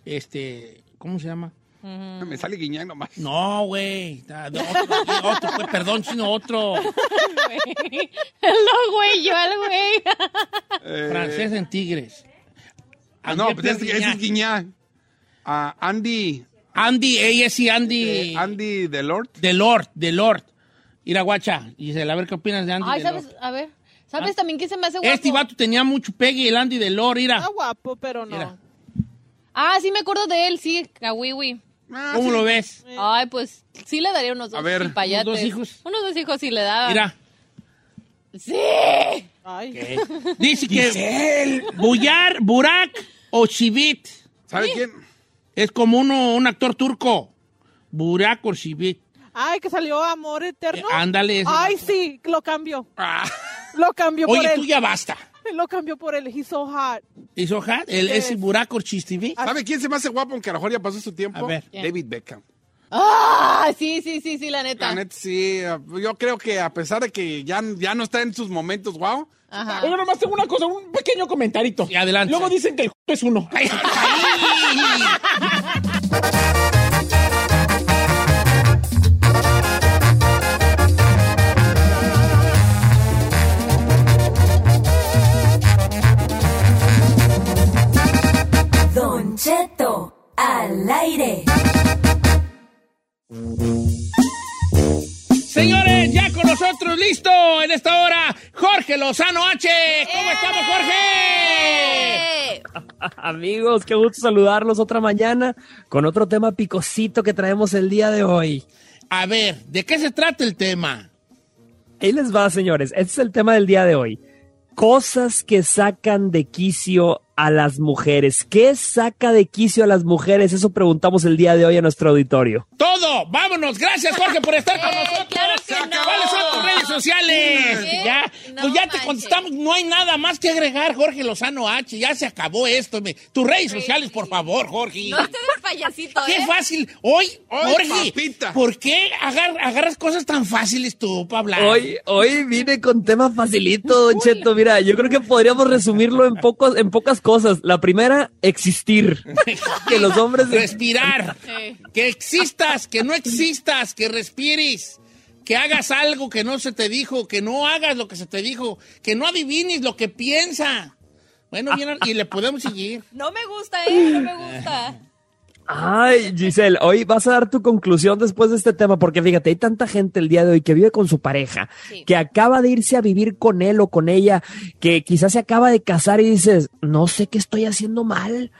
Speaker 1: Este, ¿cómo se llama?
Speaker 2: Me sale Guiñac nomás.
Speaker 1: No, güey. ah, de Otro, otro, perdón, sino otro.
Speaker 5: Lo güey, yo al güey.
Speaker 2: Eh,
Speaker 1: Francés en Tigres.
Speaker 2: ah, no, pues ese, ese es. Guiñac. Ah, Andy,
Speaker 1: Andy, ella sí, Andy.
Speaker 2: eh, Andy Delort.
Speaker 1: De Lord, de Lord. Iraguacha. Y a ver qué opinas de Andy
Speaker 5: Ay,
Speaker 1: de
Speaker 5: ¿sabes?
Speaker 1: Lord.
Speaker 5: A ver. ¿Sabes también quién se me hace guapo?
Speaker 1: Este vato tenía mucho pegue, el Andy de Lord, mira.
Speaker 6: Está guapo, pero no.
Speaker 1: Mira.
Speaker 5: Ah, sí me acuerdo de él, sí, Kawiwi.
Speaker 2: Ah,
Speaker 1: ¿Cómo
Speaker 2: sí.
Speaker 1: lo ves?
Speaker 5: Ay, pues sí le daría unos dos
Speaker 2: A ver, ¿unos
Speaker 1: dos hijos?
Speaker 5: Unos dos hijos sí le daba.
Speaker 1: Mira.
Speaker 5: Sí.
Speaker 6: Ay.
Speaker 1: Dice que Buyar, Burak o Chivit.
Speaker 2: ¿Sabe quién?
Speaker 1: Es como uno, un actor turco. Burak o Chivit.
Speaker 6: Ay, que salió Amor Eterno.
Speaker 1: Eh, ándale, ese
Speaker 6: Ay, sí, lo cambió.
Speaker 2: Ah,
Speaker 6: Lo cambió por
Speaker 1: Oye,
Speaker 6: él.
Speaker 1: tú ya basta.
Speaker 6: Lo cambió por él. He's so hot.
Speaker 1: ¿Hizo hat? El, ese Burak o Chivit.
Speaker 2: ¿Sabe quién se me hace guapo aunque a lo mejor ya pasó su tiempo?
Speaker 1: A ver.
Speaker 2: David Beckham.
Speaker 5: Ah, sí, sí, sí, sí, la neta.
Speaker 2: La neta, sí, yo creo que a pesar de que ya, ya no está en sus momentos, wow.
Speaker 5: Ajá.
Speaker 4: Oye, nomás tengo una cosa, un pequeño comentarito.
Speaker 1: Sí, adelante.
Speaker 4: Luego dicen que el es uno.
Speaker 1: Ay,
Speaker 7: Cheto, al aire.
Speaker 1: Señores, ya con nosotros, listo en esta hora, Jorge Lozano H. ¿Cómo estamos, Jorge?
Speaker 5: ¡Eh!
Speaker 8: Amigos, qué gusto saludarlos otra mañana con otro tema picosito que traemos el día de hoy.
Speaker 1: A ver, ¿de qué se trata el tema?
Speaker 8: Ahí les va, señores. Este es el tema del día de hoy. Cosas que sacan de quicio a las mujeres? ¿Qué saca de quicio a las mujeres? Eso preguntamos el día de hoy a nuestro auditorio.
Speaker 1: Todo, vámonos. Gracias, Jorge, por estar con
Speaker 5: Eh,
Speaker 1: nosotros.
Speaker 5: claro que no.
Speaker 1: ¿Cuáles son tus redes sociales?
Speaker 5: ¿Qué?
Speaker 1: Ya,
Speaker 5: No
Speaker 1: pues ya te contestamos. No hay nada más que agregar, Jorge Lozano H. Ya se acabó esto. Me- Tus redes sociales, por favor, Jorge.
Speaker 5: No estés payasito,
Speaker 1: Qué
Speaker 5: ¿eh?
Speaker 1: fácil. Hoy,
Speaker 2: Hoy,
Speaker 1: Jorge,
Speaker 2: papita.
Speaker 1: ¿por qué agar- agarras cosas tan fáciles tú para hablar?
Speaker 8: Hoy, hoy vine con temas facilito, Don Cheto. Mira, yo creo que podríamos resumirlo en pocos, en pocas cosas. La primera, existir. que los hombres
Speaker 1: Respirar.
Speaker 5: Sí.
Speaker 1: Que existas, que no existas, que respires. Que hagas algo que no se te dijo, que no hagas lo que se te dijo, que no adivines lo que piensa. Bueno, bien, y le podemos seguir.
Speaker 5: No me gusta, ¿eh? No me gusta.
Speaker 8: Ay, Giselle, hoy vas a dar tu conclusión después de este tema, porque fíjate, hay tanta gente el día de hoy que vive con su pareja,
Speaker 5: Sí.
Speaker 8: que acaba de irse a vivir con él o con ella, que quizás se acaba de casar y dices, no sé qué estoy haciendo mal.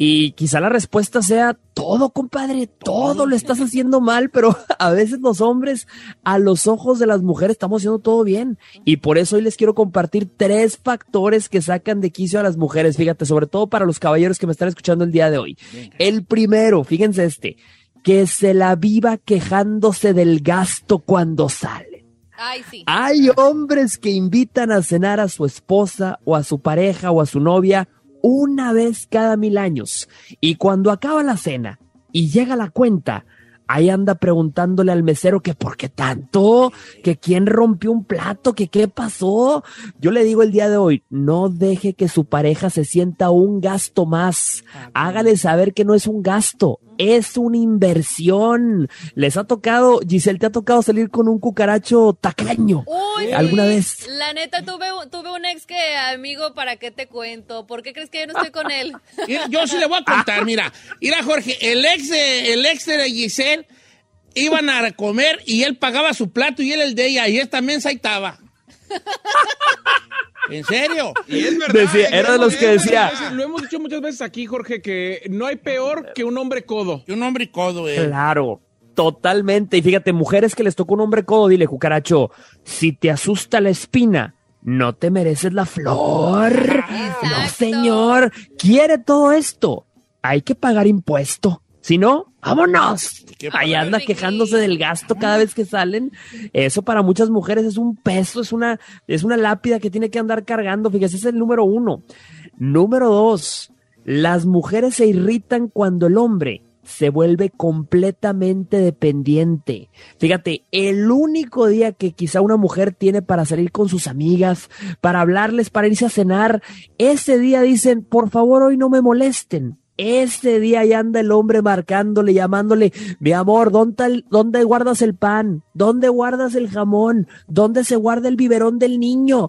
Speaker 8: Y quizá la respuesta sea todo, compadre, todo lo estás haciendo mal, pero a veces los hombres, a los ojos de las mujeres, estamos haciendo todo bien. Y por eso hoy les quiero compartir tres factores que sacan de quicio a las mujeres, fíjate, sobre todo para los caballeros que me están escuchando el día de hoy. El primero, fíjense este, que se la viva quejándose del gasto cuando sale.
Speaker 5: Ay, sí.
Speaker 8: Hay hombres que invitan a cenar a su esposa o a su pareja o a su novia una vez cada mil años. Y cuando acaba la cena y llega la cuenta, ahí anda preguntándole al mesero que por qué tanto, que quién rompió un plato, que qué pasó. Yo le digo el día de hoy, no deje que su pareja se sienta un gasto más. Hágale saber que no es un gasto, es una inversión. Les ha tocado, Giselle, te ha tocado salir con un cucaracho tacaño.
Speaker 5: Uy.
Speaker 8: ¿Alguna vez?
Speaker 5: La neta, tuve, un- tuve un ex que, amigo, ¿para qué te cuento? ¿Por qué crees que yo no estoy con él?
Speaker 1: Yo sí le voy a contar, mira. Mira, Jorge, el ex de, el ex de Giselle iban a comer y él pagaba su plato y él el de ella y él también se estaba. ¿En serio?
Speaker 2: Y es verdad.
Speaker 8: Decía, era de los que decía,
Speaker 4: Lo hemos dicho muchas veces aquí, Jorge, que no hay peor que un hombre codo.
Speaker 1: Y un hombre y codo, eh.
Speaker 8: Claro, totalmente. Y fíjate, mujeres que les tocó un hombre codo, dile, cucaracho, si te asusta la espina, no te mereces la flor. No, señor, quiere todo esto. Hay que pagar impuesto. Si no, vámonos.
Speaker 1: que
Speaker 8: Ahí
Speaker 1: pagar.
Speaker 8: anda quejándose del gasto cada vez que salen. Eso para muchas mujeres es un peso, es una, es una lápida que tiene que andar cargando. Fíjese, ese es el número uno. Número dos, las mujeres se irritan cuando el hombre se vuelve completamente dependiente. Fíjate, el único día que quizá una mujer tiene para salir con sus amigas, para hablarles, para irse a cenar, ese día dicen, por favor, hoy no me molesten. Ese día ya anda el hombre marcándole, llamándole, mi amor, ¿dónde, ¿dónde guardas el pan? ¿Dónde guardas el jamón? ¿Dónde se guarda el biberón del niño?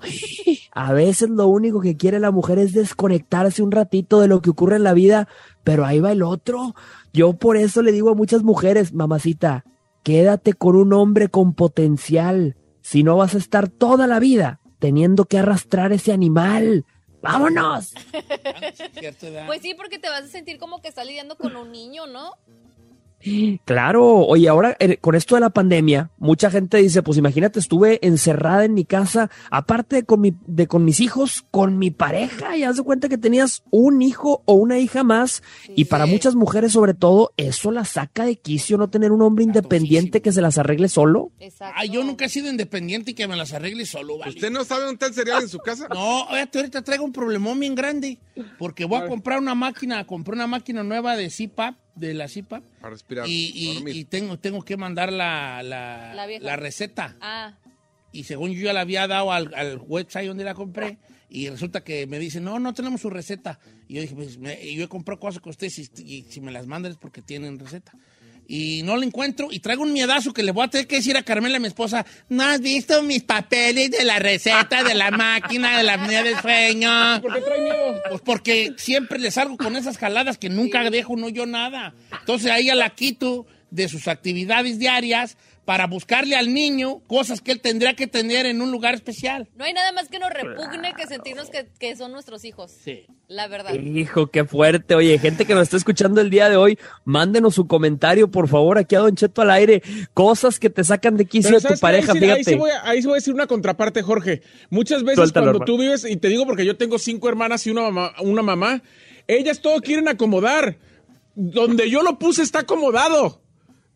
Speaker 8: A veces lo único que quiere la mujer es desconectarse un ratito de lo que ocurre en la vida, pero ahí va el otro. Yo por eso le digo a muchas mujeres, mamacita, quédate con un hombre con potencial, si no vas a estar toda la vida teniendo que arrastrar ese animal. ¡Vámonos!
Speaker 1: ¿verdad?
Speaker 5: Pues sí, porque te vas a sentir como que estás lidiando con un niño, ¿no?
Speaker 8: Claro, oye, ahora eh, con esto de la pandemia, mucha gente dice, pues imagínate, estuve encerrada en mi casa, aparte de con, mi, de con mis hijos, con mi pareja, y haz de cuenta que tenías un hijo o una hija más, y para
Speaker 1: Sí.
Speaker 8: muchas mujeres sobre todo, eso la saca de quicio, no tener un hombre independiente que se las arregle solo.
Speaker 5: Exacto.
Speaker 1: Ay, yo nunca he sido independiente y que me las arregle solo, ¿vale?
Speaker 2: ¿Usted no sabe dónde está el cereal en su casa?
Speaker 1: No, ahorita traigo un problemón bien grande. Porque voy a comprar una máquina, compré una máquina nueva de CPAP, de la.
Speaker 2: Para respirar.
Speaker 1: Y, y-
Speaker 2: dormir.
Speaker 1: y tengo, tengo que mandar la, la,
Speaker 5: La vieja.
Speaker 1: la receta.
Speaker 5: Ah,
Speaker 1: Y según yo ya la había dado al, al website donde la compré. Y resulta que me dicen, no, no tenemos su receta. Y yo dije, pues me- yo he comprado cosas con ustedes y, y si me las mandan es porque tienen receta. Y no la encuentro y traigo un miedazo que le voy a tener que decir a Carmela, mi esposa, ¿no has visto mis papeles de la receta, de la máquina, de la apnea del sueño?
Speaker 4: ¿Por qué trae miedo?
Speaker 1: Pues porque siempre le salgo con esas jaladas que nunca dejo no yo nada. Entonces ahí ya la quito de sus actividades diarias para buscarle al niño cosas que él tendría que tener en un lugar especial.
Speaker 5: No hay nada más que nos repugne que sentirnos que, que son nuestros hijos.
Speaker 1: Sí.
Speaker 5: La verdad.
Speaker 8: Hijo, qué fuerte. Oye, gente que nos está escuchando el día de hoy, mándenos su comentario, por favor, aquí a Don Cheto al aire. Cosas que te sacan de quicio de tu pareja,
Speaker 4: ahí, sí, ahí
Speaker 8: fíjate.
Speaker 4: sí voy a, ahí sí voy a decir una contraparte, Jorge. Muchas veces
Speaker 8: Suéltalo,
Speaker 4: cuando
Speaker 8: hermano.
Speaker 4: tú vives, y te digo porque yo tengo cinco hermanas y una mamá, una mamá, ellas todo quieren acomodar. Donde yo lo puse está acomodado.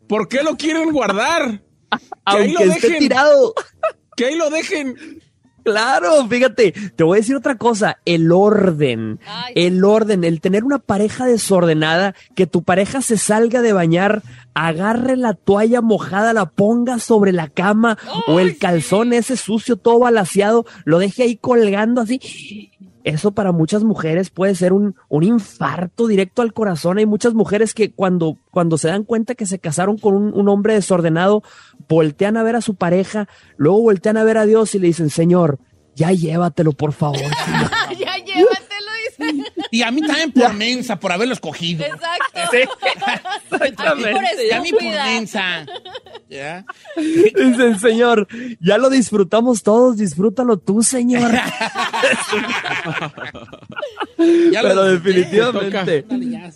Speaker 4: ¿Por qué lo quieren guardar? Que ahí lo
Speaker 8: Aunque esté
Speaker 4: dejen.
Speaker 8: tirado.
Speaker 4: Que ahí lo dejen.
Speaker 8: Claro, fíjate, te voy a decir otra cosa, el orden,
Speaker 5: Ay.
Speaker 8: el orden, el tener una pareja desordenada, que tu pareja se salga de bañar, agarre la toalla mojada, la ponga sobre la cama o el calzón ese sucio, todo balaseado, lo deje ahí colgando así. Eso para muchas mujeres puede ser un, un infarto directo al corazón. Hay muchas mujeres que cuando, cuando se dan cuenta que se casaron con un, un hombre desordenado, voltean a ver a su pareja, luego voltean a ver a Dios y le dicen, Señor, ya llévatelo, por favor. señor".
Speaker 5: ya llévatelo, dice.
Speaker 1: Y a mí también por mensa, por haberlo escogido.
Speaker 5: Exacto.
Speaker 8: Exactamente.
Speaker 5: Por
Speaker 1: Y a mí por mensa. ¿Ya?
Speaker 8: Dicen, Señor, ya lo disfrutamos todos, disfrútalo tú, Señor.
Speaker 1: Ya
Speaker 8: Pero definitivamente.
Speaker 1: Dale, ya.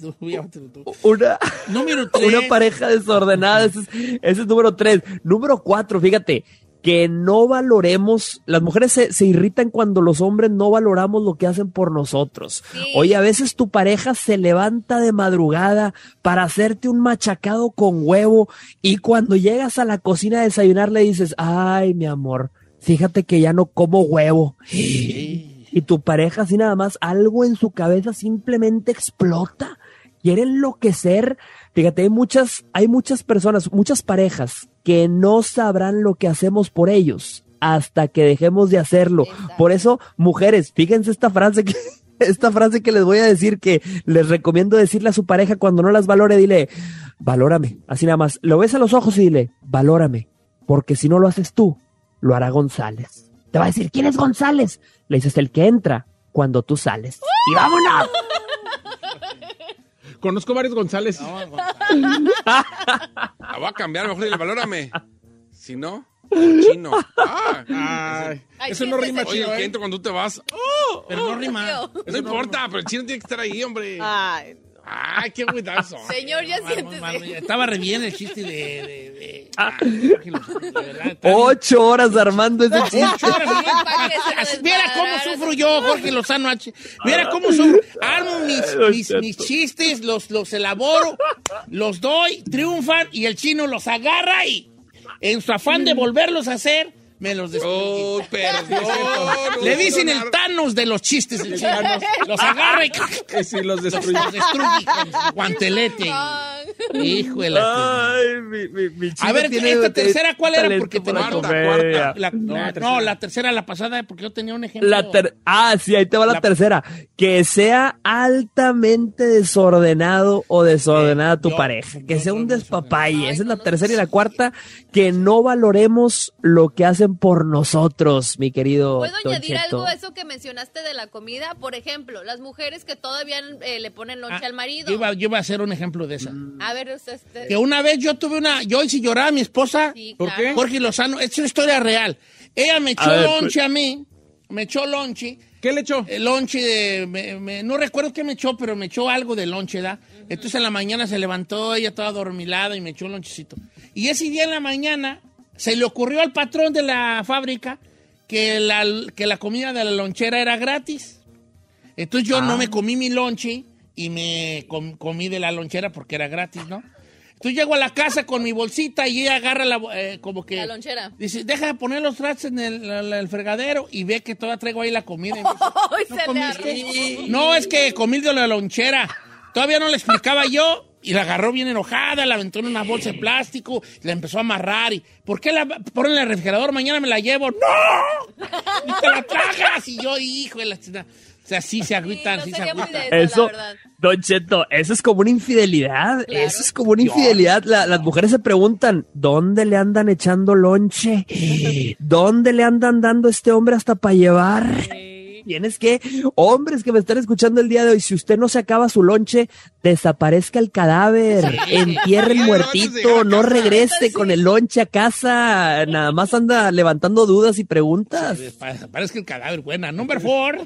Speaker 8: Una,
Speaker 1: Número tres.
Speaker 8: una pareja desordenada, ese es, ese es número tres. Número cuatro, fíjate, que no valoremos, las mujeres se, se irritan cuando los hombres no valoramos lo que hacen por nosotros.
Speaker 5: Sí.
Speaker 8: Oye, a veces tu pareja se levanta de madrugada para hacerte un machacado con huevo y cuando llegas a la cocina a desayunar le dices, ay, mi amor, fíjate que ya no como huevo. Y tu pareja así nada más, algo en su cabeza simplemente explota. Quiere enloquecer. Fíjate, hay muchas, hay muchas personas, muchas parejas que no sabrán lo que hacemos por ellos hasta que dejemos de hacerlo.
Speaker 5: Exacto.
Speaker 8: Por eso, mujeres, fíjense esta frase que, esta frase que les voy a decir que les recomiendo decirle a su pareja cuando no las valore, dile, valórame. Así nada más. Lo ves a los ojos y dile, valórame. Porque si no lo haces tú, lo hará González. Te va a decir, ¿quién es González? Le dices, el que entra cuando tú sales. ¡Y vámonos!
Speaker 4: Conozco varios González.
Speaker 2: La voy a cambiar, mejor dile, valórame. Si no, chino. Ah,
Speaker 4: Ay,
Speaker 5: Ay,
Speaker 4: eso no rima
Speaker 2: oye, que
Speaker 4: ¿eh?
Speaker 2: entra cuando tú te vas.
Speaker 1: Pero no rima.
Speaker 2: No importa, pero el chino tiene que estar ahí, hombre.
Speaker 6: Ay, no.
Speaker 2: Ay, qué cuidazo.
Speaker 5: Señor, ya siéntese.
Speaker 1: mal, Estaba re bien el chiste de... de, de-
Speaker 8: Ah.
Speaker 1: bien.
Speaker 8: Ocho horas armando ese chiste.
Speaker 1: Ocho horas, Viera cómo sufro yo, Jorge Lozano H. Viera cómo sufro. Armo mis, mis, mis chistes, los, los elaboro, los doy, triunfan y el chino los agarra y en su afán de volverlos a hacer, me los destruye.
Speaker 2: Oh, perdón.
Speaker 1: Le dicen el Thanos de los chistes, el chino. Los agarra y
Speaker 4: Eh, sí, los
Speaker 1: los,
Speaker 4: destruyó.
Speaker 1: los con guantelete. Hijo de la...
Speaker 8: Ay, mi, mi, mi
Speaker 1: A ver,
Speaker 8: tiene
Speaker 1: esta
Speaker 8: de-
Speaker 1: tercera, ¿cuál era? Porque tenía
Speaker 8: la.
Speaker 1: La-
Speaker 4: No,
Speaker 1: la-
Speaker 4: tercera.
Speaker 1: no, la tercera, la pasada, porque yo tenía un ejemplo.
Speaker 8: La ter- ah, sí, ahí te va la,
Speaker 1: La-
Speaker 8: tercera. Que sea altamente desordenado o desordenada tu
Speaker 1: yo-
Speaker 8: pareja. Que sea un despapalle. Esa es la tercera y la cuarta. Que no valoremos lo que hacen por nosotros, mi querido.
Speaker 5: ¿Puedo
Speaker 8: Don
Speaker 5: añadir
Speaker 8: Cheto.
Speaker 5: algo a eso que mencionaste de la comida? Por ejemplo, las mujeres que todavía eh, le ponen lonche
Speaker 1: Ah,
Speaker 5: al marido.
Speaker 1: Yo iba, yo iba a hacer un ejemplo de esa.
Speaker 5: A ver, usted. usted-
Speaker 1: Que una vez yo tuve una. Yo hice llorar a mi esposa,
Speaker 5: Sí,
Speaker 4: ¿Por
Speaker 5: claro.
Speaker 4: qué?
Speaker 1: Jorge Lozano. Es una historia real. Ella me echó
Speaker 8: ver, pues.
Speaker 1: lonche a mí. Me echó lonche.
Speaker 4: ¿Qué le echó?
Speaker 1: El lonche de. me- me- no recuerdo qué me echó, pero me echó algo de lonche, ¿da? Entonces en la mañana se levantó ella toda dormilada y me echó un lonchecito. Y ese día en la mañana se le ocurrió al patrón de la fábrica que la, que la comida de la lonchera era gratis. Entonces yo no me comí mi lonche y me com- comí de la lonchera porque era gratis, ¿no? Entonces llego a la casa con mi bolsita y ella agarra la, eh, como que...
Speaker 5: La lonchera.
Speaker 1: Dice, deja de poner los trastes en el, el- el fregadero y ve que todavía traigo ahí la comida. Y me dice,
Speaker 5: Ay,
Speaker 1: ¿No
Speaker 5: se le.
Speaker 1: No, es que comí de la lonchera. Todavía no le explicaba yo y la agarró bien enojada, la aventó en una bolsa de plástico, la empezó a amarrar y ¿por qué la ponen en el refrigerador? Mañana me la llevo. ¡No! ¡Y te la tragas! Y yo, hijo de la chingada. O sea, sí se agüitan,
Speaker 5: no
Speaker 1: sí se agüitan.
Speaker 8: Eso. Don Cheto, eso es como una infidelidad.
Speaker 5: Claro.
Speaker 8: Eso es como una infidelidad. La- las mujeres se preguntan, ¿dónde le andan echando lonche? ¿Dónde le andan dando este hombre hasta para llevar? Tienes que, hombres que me están escuchando el día de hoy, si usted no se acaba su lonche, desaparezca el cadáver, entierre el muertito,
Speaker 2: no,
Speaker 8: regrese con el lonche a casa, nada más anda levantando dudas y preguntas.
Speaker 1: Que el cadáver buena. Number four.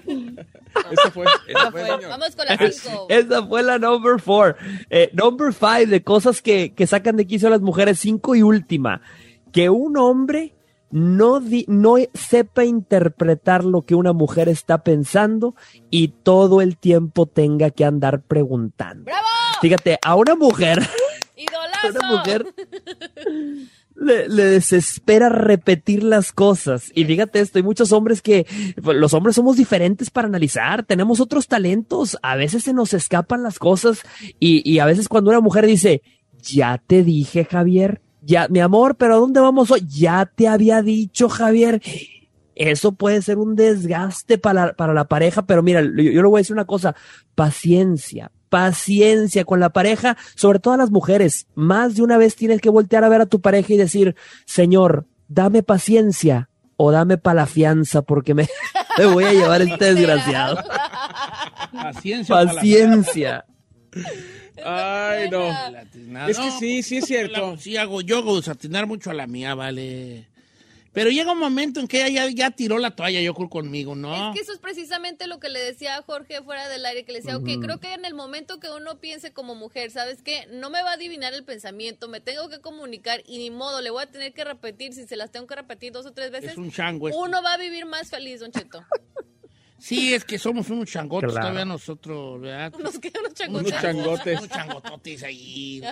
Speaker 4: Esa fue. esa fue, señor.
Speaker 5: Vamos con la cinco.
Speaker 8: Esa fue la number four. Eh, number five de cosas que, que sacan de quicio a las mujeres. Cinco y última. Que un hombre no, di- no sepa interpretar lo que una mujer está pensando y todo el tiempo tenga que andar preguntando.
Speaker 5: ¡Bravo!
Speaker 8: Fíjate, a una mujer, a una mujer le, le desespera repetir las cosas. Y fíjate esto, hay muchos hombres que, pues, los hombres somos diferentes para analizar, tenemos otros talentos, a veces se nos escapan las cosas y, y a veces cuando una mujer dice, ya te dije Javier, ya, mi amor, pero ¿a dónde vamos hoy? Ya te había dicho Javier. Eso puede ser un desgaste para, para la pareja, pero mira, yo, yo le voy a decir una cosa, paciencia, paciencia con la pareja, sobre todo a las mujeres. Más de una vez tienes que voltear a ver a tu pareja y decir, Señor, dame paciencia o dame para la fianza porque me, me voy a llevar este desgraciado.
Speaker 1: Paciencia. la-
Speaker 8: Paciencia.
Speaker 4: Ay, no. Es que sí, sí es cierto.
Speaker 1: la- Sí, hago yo hago desatinar mucho a la mía, vale. Pero llega un momento en que ella ya, ya tiró la toalla, yo creo, conmigo, ¿no?
Speaker 5: Es que eso es precisamente lo que le decía a Jorge fuera del aire, que le decía, ok, creo que en el momento que uno piense como mujer, ¿sabes qué? No me va a adivinar el pensamiento, me tengo que comunicar y ni modo, le voy a tener que repetir, si se las tengo que repetir dos o tres veces,
Speaker 1: Es un chango
Speaker 5: uno va a vivir más feliz, Don Cheto.
Speaker 1: Sí, es que somos unos changotes
Speaker 8: Claro.
Speaker 1: todavía nosotros, ¿verdad?
Speaker 5: Nos quedan unos
Speaker 4: Unos
Speaker 5: changotes.
Speaker 4: changotes.
Speaker 1: Unos changototes ahí.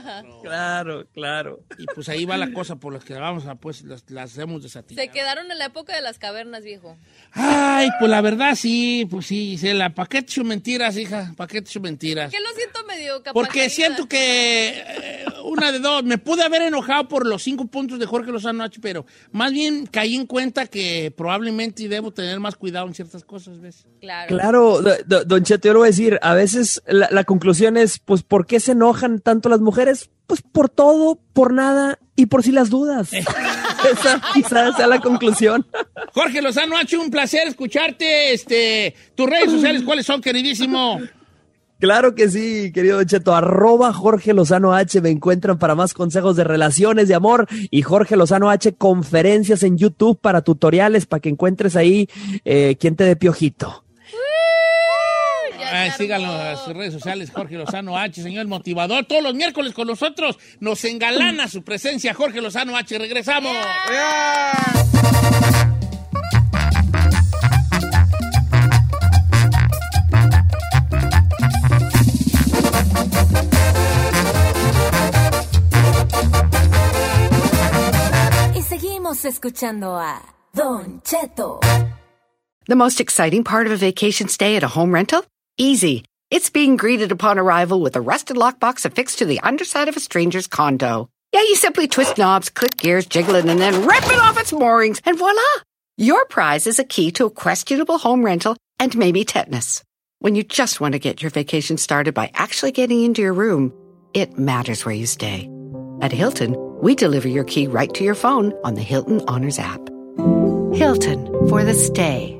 Speaker 8: Claro, claro.
Speaker 1: Y pues ahí va la cosa por las que vamos a, pues, las, las hemos.
Speaker 5: Se quedaron en la época de las cavernas, viejo.
Speaker 1: Ay, pues la verdad sí, pues sí, Gisela. ¿Para qué te echo mentiras, hija? ¿Para qué te echo mentiras?
Speaker 5: Que lo siento medio capaz.
Speaker 1: Porque siento que eh, una de dos, me pude haber enojado por los cinco puntos de Jorge Lozano H, pero más bien caí en cuenta que probablemente debo tener más cuidado en ciertas cosas, ¿ves?
Speaker 5: Claro.
Speaker 8: Claro, do- do- don Cheto, yo lo voy a decir, a veces la, la conclusión es, pues, ¿por qué se enojan tanto las mujeres? Pues por todo, por nada y por si las dudas. Esa quizás sea la conclusión.
Speaker 1: Jorge Lozano H, un placer escucharte. Este, tus redes sociales, ¿cuáles son, queridísimo?
Speaker 8: Claro que sí, querido Cheto, arroba Jorge Lozano H, me encuentran para más consejos de relaciones, de amor, y Jorge Lozano H, conferencias en YouTube para tutoriales, para que encuentres ahí eh, quien te dé piojito.
Speaker 1: Síganlo en sus redes sociales, Jorge Lozano H, señor motivador. Todos los miércoles con nosotros nos engalana su presencia, Jorge Lozano H. Regresamos.
Speaker 7: Seguimos escuchando a Don Cheto.
Speaker 9: The most exciting part of a vacation stay at a home rental? Easy. It's being greeted upon arrival with a rusted lockbox affixed to the underside of a stranger's condo. Yeah, you simply twist knobs, click gears, jiggle it, and then rip it off its moorings, and voila! Your prize is a key to a questionable home rental and maybe tetanus. When you just want to get your vacation started by actually getting into your room, it matters where you stay. At Hilton, we deliver your key right to your phone on the Hilton Honors app. Hilton for the stay.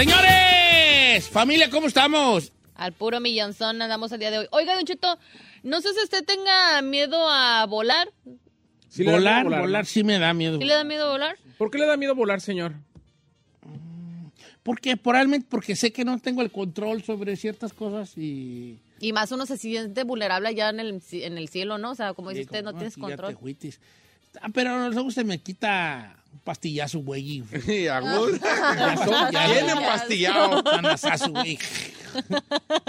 Speaker 1: Señores, familia, ¿cómo estamos?
Speaker 5: Al puro millonzón andamos el día de hoy. Oiga, Don Cheto, no sé si usted tenga miedo a volar.
Speaker 4: Sí
Speaker 1: volar, volar, sí me da miedo.
Speaker 5: ¿Sí le da miedo volar?
Speaker 4: ¿Por qué le da miedo volar, señor?
Speaker 1: Porque probablemente porque sé que no tengo el control sobre ciertas cosas y...
Speaker 5: Y más uno se siente vulnerable allá en el, en el cielo, ¿no? O sea, como dice usted, no tienes
Speaker 1: aquí ya te
Speaker 5: control.
Speaker 1: Ah, pero luego se me quita un pastillazo, güey. y-
Speaker 2: Sí, a gusto.
Speaker 1: Ya, ya,
Speaker 2: Bien
Speaker 1: ya.
Speaker 2: empastillado.
Speaker 1: Panazazo, güey.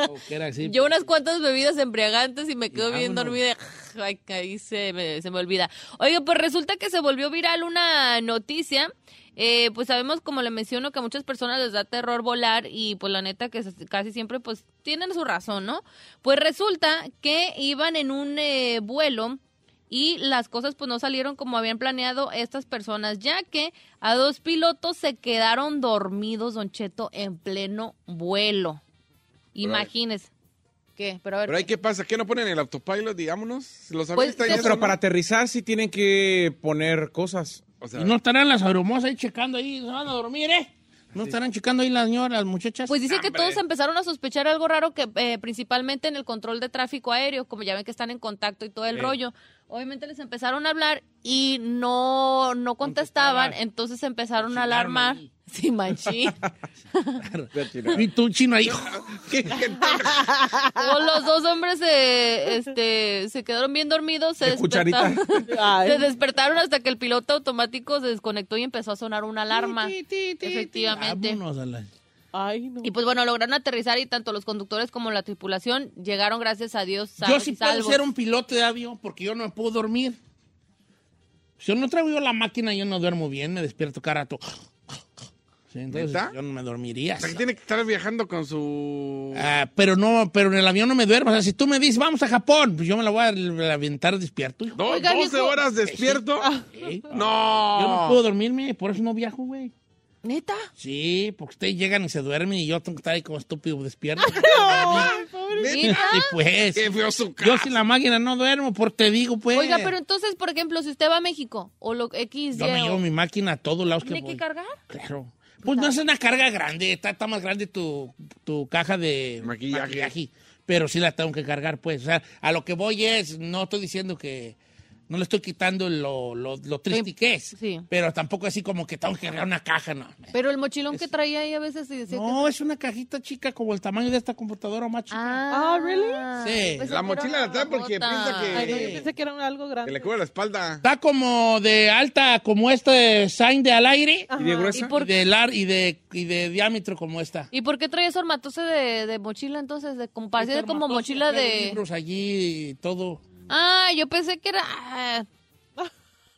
Speaker 1: O que era así.
Speaker 5: Yo unas cuantas bebidas embriagantes y me quedo bien dormida. ay, ahí se me, se me olvida. Oiga, pues resulta que se volvió viral una noticia. Eh, pues sabemos, como le menciono, que a muchas personas les da terror volar y pues la neta que casi siempre pues tienen su razón, ¿no? Pues resulta que iban en un eh, vuelo y las cosas pues no salieron como habían planeado estas personas, ya que a dos pilotos se quedaron dormidos, Don Cheto, en pleno vuelo. Imagínese. ¿Qué? Pero a ver.
Speaker 2: Pero ahí, ¿qué pasa? ¿Qué no ponen el autopilot? Digámonos. Los aviones
Speaker 5: Pues,
Speaker 2: están
Speaker 4: No, pero para aterrizar sí tienen que poner cosas.
Speaker 2: O sea,
Speaker 1: Y no estarán las aeromosas ahí checando ahí, se van a dormir, ¿eh? No estarán checando ahí las señoras, las muchachas.
Speaker 5: Pues dice que todos empezaron a sospechar algo raro que eh, principalmente en el control de tráfico aéreo, como ya ven que están en contacto y todo el rollo. Obviamente les empezaron a hablar y no no contestaban, entonces empezaron a alarmar. Sí, machín.
Speaker 1: Y tú, chino, ahí.
Speaker 2: ¿qué- qué-
Speaker 5: O los dos hombres se, este, se quedaron bien dormidos, se
Speaker 4: De
Speaker 5: despertaron, se despertaron hasta que el piloto automático se desconectó y empezó a sonar una alarma. Efectivamente.
Speaker 1: Vámonos a la-
Speaker 6: Ay, no.
Speaker 5: Y pues bueno, lograron aterrizar y tanto los conductores como la tripulación llegaron, gracias a Dios,
Speaker 1: Yo
Speaker 5: sanos
Speaker 1: sí
Speaker 5: y
Speaker 1: puedo
Speaker 5: salvos.
Speaker 1: ser un piloto de avión porque yo no me puedo dormir. Si yo no traigo yo la máquina, yo no duermo bien, me despierto cada rato. Sí, entonces
Speaker 2: ¿Neta?
Speaker 1: yo no me dormiría.
Speaker 2: o sea, que tiene que estar viajando con su...
Speaker 1: Ah, pero no, pero en el avión no me duermo. O sea, si tú me dices, vamos a Japón, pues yo me la voy a aventar despierto.
Speaker 2: Do-
Speaker 5: Oiga,
Speaker 2: 12
Speaker 5: viejo.
Speaker 2: horas despierto.
Speaker 1: Sí.
Speaker 2: No.
Speaker 1: Yo no puedo dormirme, por eso no viajo, güey.
Speaker 5: ¿Neta?
Speaker 1: Sí, porque ustedes llegan y se duermen y yo tengo que estar ahí como estúpido despierto.
Speaker 5: ¿Neta?
Speaker 1: Sí, pues.
Speaker 2: Qué feo su
Speaker 1: Yo sin la máquina no duermo, por te digo, pues.
Speaker 5: Oiga, pero entonces, por ejemplo, si usted va a México o lo X,
Speaker 1: Yo me llevo mi máquina a todos lados que
Speaker 5: ¿tiene
Speaker 1: voy.
Speaker 5: que cargar?
Speaker 1: Claro. Pues no es una carga grande, está, está más grande tu, tu caja de
Speaker 2: Maquillaje.
Speaker 1: Pero sí la tengo que cargar, pues. O sea, a lo que voy es, no estoy diciendo que no le estoy quitando lo, lo, lo triste que es.
Speaker 5: Sí.
Speaker 1: Pero tampoco así como que tengo que cargar una caja, no.
Speaker 5: Pero el mochilón que traía ahí a veces sí decía
Speaker 1: No, es una cajita chica como el tamaño de esta computadora más
Speaker 5: que...
Speaker 1: chica.
Speaker 5: Ah,
Speaker 6: Ah, ¿really?
Speaker 1: Sí.
Speaker 5: pensé
Speaker 2: La
Speaker 5: que
Speaker 2: mochila la trae porque piensa que-
Speaker 6: Ay, no, yo
Speaker 1: Sí.
Speaker 6: pensé que era algo
Speaker 2: Que
Speaker 6: grande.
Speaker 2: le cubre la espalda.
Speaker 1: Está como de alta, como este sign de al aire.
Speaker 4: ¿Y de
Speaker 5: ¿Y
Speaker 4: gruesa?
Speaker 5: por,
Speaker 1: Y de, lar y, de, y de diámetro como esta.
Speaker 5: ¿Y por qué traía ese armatoste de, de mochila entonces? De, como parecía
Speaker 1: Este
Speaker 5: como mochila
Speaker 1: trae
Speaker 5: de...
Speaker 1: libros allí y todo.
Speaker 5: Ah, yo pensé que era... ah,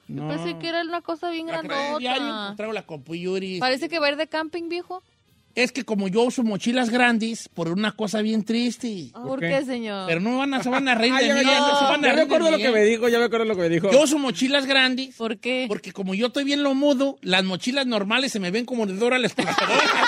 Speaker 1: No.
Speaker 5: Pensé que era una cosa bien
Speaker 1: diario,
Speaker 5: grandota.
Speaker 1: traigo la compuyuri.
Speaker 5: Parece que va a ir de camping, viejo.
Speaker 1: Es que como yo uso mochilas grandes, por una cosa bien triste.
Speaker 5: ¿Por
Speaker 4: qué?
Speaker 5: señor?
Speaker 1: Pero no van a, se van a reír de mí.
Speaker 4: ya, me acuerdo lo que
Speaker 1: ¿eh?
Speaker 4: me dijo, ya me acuerdo lo que me dijo.
Speaker 1: Yo uso mochilas grandes
Speaker 5: ¿Por qué?
Speaker 1: porque como yo estoy bien lo mudo, las mochilas normales se me ven como de Dora la exploradora.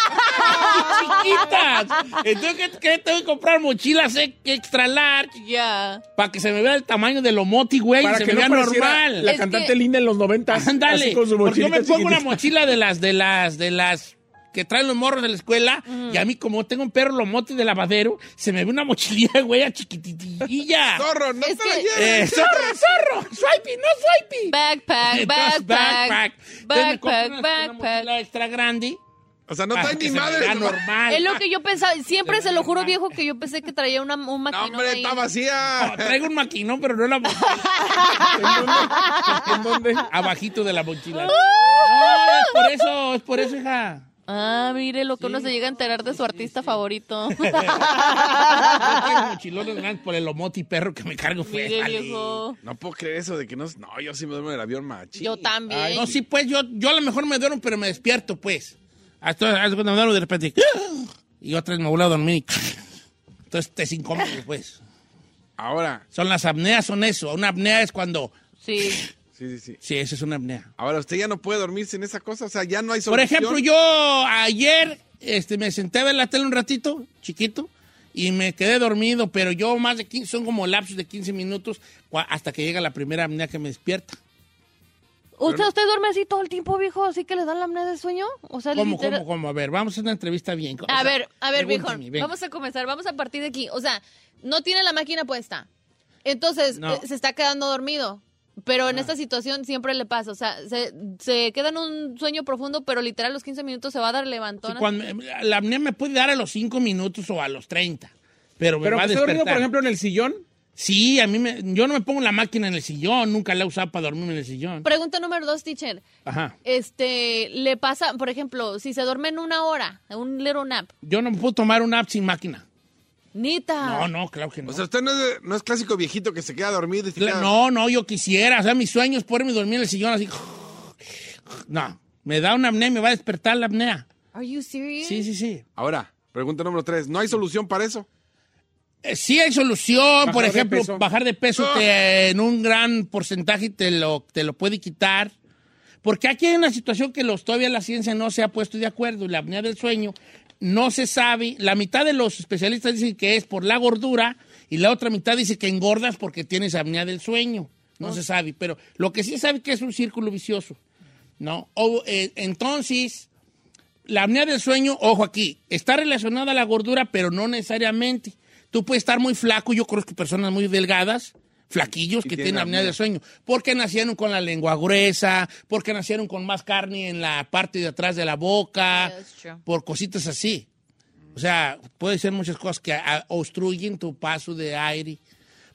Speaker 1: chiquitas. Entonces, ¿qué, qué tengo que comprar mochilas eh, extra large
Speaker 5: Ya.
Speaker 1: para que se me vea el tamaño de lo moti, güey, y
Speaker 4: Para
Speaker 1: se
Speaker 4: que
Speaker 1: me vea
Speaker 4: no
Speaker 1: normal.
Speaker 4: la
Speaker 5: Es
Speaker 4: cantante
Speaker 5: que-
Speaker 4: linda en los 90
Speaker 1: Ándale, porque yo me pongo una mochila de las, de las, de las que traen los morros de la escuela y a mí como tengo un perro lomote de lavadero, se me ve una mochililla, güey, a chiquititilla.
Speaker 2: Zorro, no
Speaker 5: Es
Speaker 2: te la
Speaker 5: que-
Speaker 2: lleves.
Speaker 1: Eh, zorro, zorro, swipey, no swipey.
Speaker 5: Backpack,
Speaker 1: Entonces,
Speaker 5: backpack.
Speaker 1: Compro
Speaker 5: Backpack,
Speaker 1: una- una
Speaker 5: backpack.
Speaker 1: mochila extra grande.
Speaker 2: O sea, no trae ni madre. No,
Speaker 1: normal.
Speaker 5: Es lo que yo pensaba. Siempre
Speaker 1: Se
Speaker 5: se lo juro,
Speaker 1: normal.
Speaker 5: viejo, que yo pensé que traía una, un maquinón
Speaker 2: hombre,
Speaker 5: ahí.
Speaker 2: está vacía.
Speaker 1: No, traigo un maquinón, pero no la mochila.
Speaker 4: ¿En dónde?
Speaker 1: Abajito de la mochila. No, es por eso, es por eso, hija.
Speaker 5: Ah, mire lo que uno se llega a enterar de su artista favorito.
Speaker 1: Mochilones por el lomoti perro que me cargo fue.
Speaker 5: mire,
Speaker 1: jale.
Speaker 5: viejo.
Speaker 2: No puedo creer eso de que no. No, yo sí me duermo en el avión machi.
Speaker 5: Yo también.
Speaker 1: No, sí, pues yo, yo a lo mejor me duermo, pero me despierto, pues. Hasta hasta cuando me duermo de repente. Y otra vez me vuelvo a dormir. y- Entonces te es incómodo, pues.
Speaker 2: Ahora,
Speaker 1: Son las apneas, son eso. Una apnea es cuando.
Speaker 5: Sí.
Speaker 2: sí, sí, sí.
Speaker 1: Sí, eso es una apnea.
Speaker 2: Ahora, ¿usted ya no puede dormirse en esa cosa? O sea, ya no hay
Speaker 1: Por
Speaker 2: solución.
Speaker 1: ejemplo, yo ayer este, me senté a ver la tele un ratito, chiquito, y me quedé dormido, pero yo más de 15, son como lapsos de 15 minutos hasta que llega la primera apnea que me despierta.
Speaker 5: ¿Usted, ¿Usted duerme así todo el tiempo, viejo? ¿Así que le dan la apnea de sueño? O sea,
Speaker 1: ¿Cómo,
Speaker 5: literal-
Speaker 1: cómo, cómo? A ver, vamos a hacer una entrevista bien. O
Speaker 5: A
Speaker 1: sea,
Speaker 5: ver, a ver, viejo. Vamos a comenzar. Vamos a partir de aquí. O sea, no tiene la máquina puesta. Entonces,
Speaker 1: No.
Speaker 5: eh, se está quedando dormido. Pero en esta situación siempre le pasa. O sea, se, se queda en un sueño profundo, pero literal a los 15 minutos se va a dar
Speaker 1: Sí,
Speaker 5: levantón.
Speaker 1: cuando- la apnea me puede dar a los 5 minutos o a los 30, pero me
Speaker 4: Pero
Speaker 1: va a
Speaker 4: esté dormido,
Speaker 1: despertar.
Speaker 4: por ejemplo, en el sillón.
Speaker 1: Sí, a mí me, yo no me pongo la máquina en el sillón, nunca la he usado para dormirme en el sillón.
Speaker 5: Pregunta número dos, teacher.
Speaker 1: Ajá.
Speaker 5: Este, le pasa, por ejemplo, si se duerme en una hora, un little nap.
Speaker 1: Yo no me puedo tomar una app sin máquina.
Speaker 5: Nita.
Speaker 1: No, no, claro que no.
Speaker 2: O sea, usted no es, de- no es clásico viejito que se queda dormido y se
Speaker 1: Cla-
Speaker 2: queda-
Speaker 1: No, no, yo quisiera. O sea, mis sueños poderme dormir en el sillón así. No, me da una apnea y me va a despertar la apnea.
Speaker 5: Are you serious?
Speaker 1: Sí, sí, sí.
Speaker 2: Ahora, pregunta número tres. ¿No hay solución para eso?
Speaker 1: Eh, Sí hay solución, por
Speaker 4: de
Speaker 1: ejemplo,
Speaker 4: peso.
Speaker 1: bajar de peso te- en un gran porcentaje te lo, te lo puede quitar. Porque aquí hay una situación que los, todavía la ciencia no se ha puesto de acuerdo. La apnea del sueño no se sabe. La mitad de los especialistas dicen que es por la gordura y la otra mitad dice que engordas porque tienes apnea del sueño. No se sabe, pero lo que sí sabe que es un círculo vicioso. ¿no? O, eh, entonces, la apnea del sueño, ojo aquí, está relacionada a la gordura, pero no necesariamente. Tú puedes estar muy flaco, yo conozco personas muy delgadas, flaquillos,
Speaker 2: Y
Speaker 1: que
Speaker 2: tienen
Speaker 1: apnea del sueño, porque nacieron con la lengua gruesa, porque nacieron con más carne en la parte de atrás de la boca,
Speaker 5: Yeah,
Speaker 1: por cositas así. O sea, puede ser muchas cosas que a- obstruyen tu paso de aire.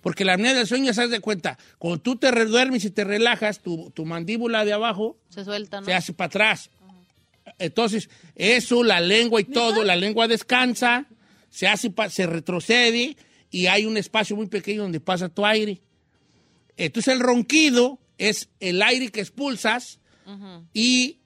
Speaker 1: Porque la apnea del sueño, se de cuenta, cuando tú te duermes y te relajas, tu, tu mandíbula de abajo
Speaker 5: Se suelta, ¿no?
Speaker 1: se hace para atrás. Entonces, eso, la lengua y todo, la lengua descansa, se hace, pa- se retrocede y hay un espacio muy pequeño donde pasa tu aire. Entonces, el ronquido es el aire que expulsas y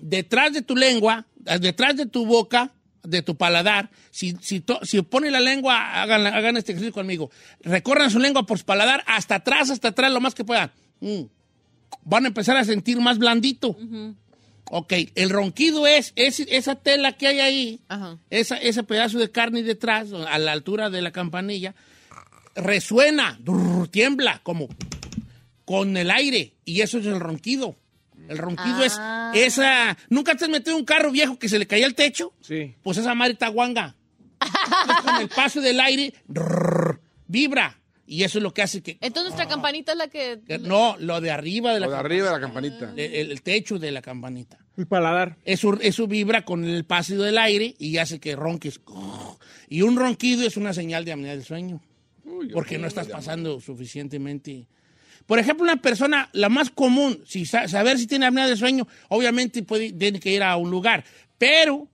Speaker 1: detrás de tu lengua, detrás de tu boca, de tu paladar, si, si, to- si pone la lengua, hagan, hagan este ejercicio conmigo, recorran su lengua por su paladar hasta atrás, hasta atrás, lo más que puedan. Mm. Van a empezar a sentir más blandito. Ok, el ronquido es, es esa tela que hay ahí, esa, ese pedazo de carne detrás, a la altura de la campanilla, resuena, drrr, tiembla, como con el aire, y eso es el ronquido. El ronquido
Speaker 5: Ah.
Speaker 1: es esa... ¿Nunca te has metido en un carro viejo que se le caía el techo?
Speaker 4: Sí.
Speaker 1: Pues esa madre está guanga. con el paso del aire, drrr, vibra. Y eso es lo que hace que...
Speaker 5: Entonces nuestra campanita es la que...
Speaker 1: que- No, lo de arriba de la
Speaker 2: O de arriba de la campanita.
Speaker 1: el, el techo de la campanita.
Speaker 4: El paladar.
Speaker 1: Eso, eso vibra con el paso del aire y hace que ronques. Y un ronquido es una señal de apnea del sueño. Porque no estás pasando suficientemente. Por ejemplo, una persona, la más común, si sa- saber si tiene apnea del sueño, obviamente puede, tiene que ir a un lugar. Pero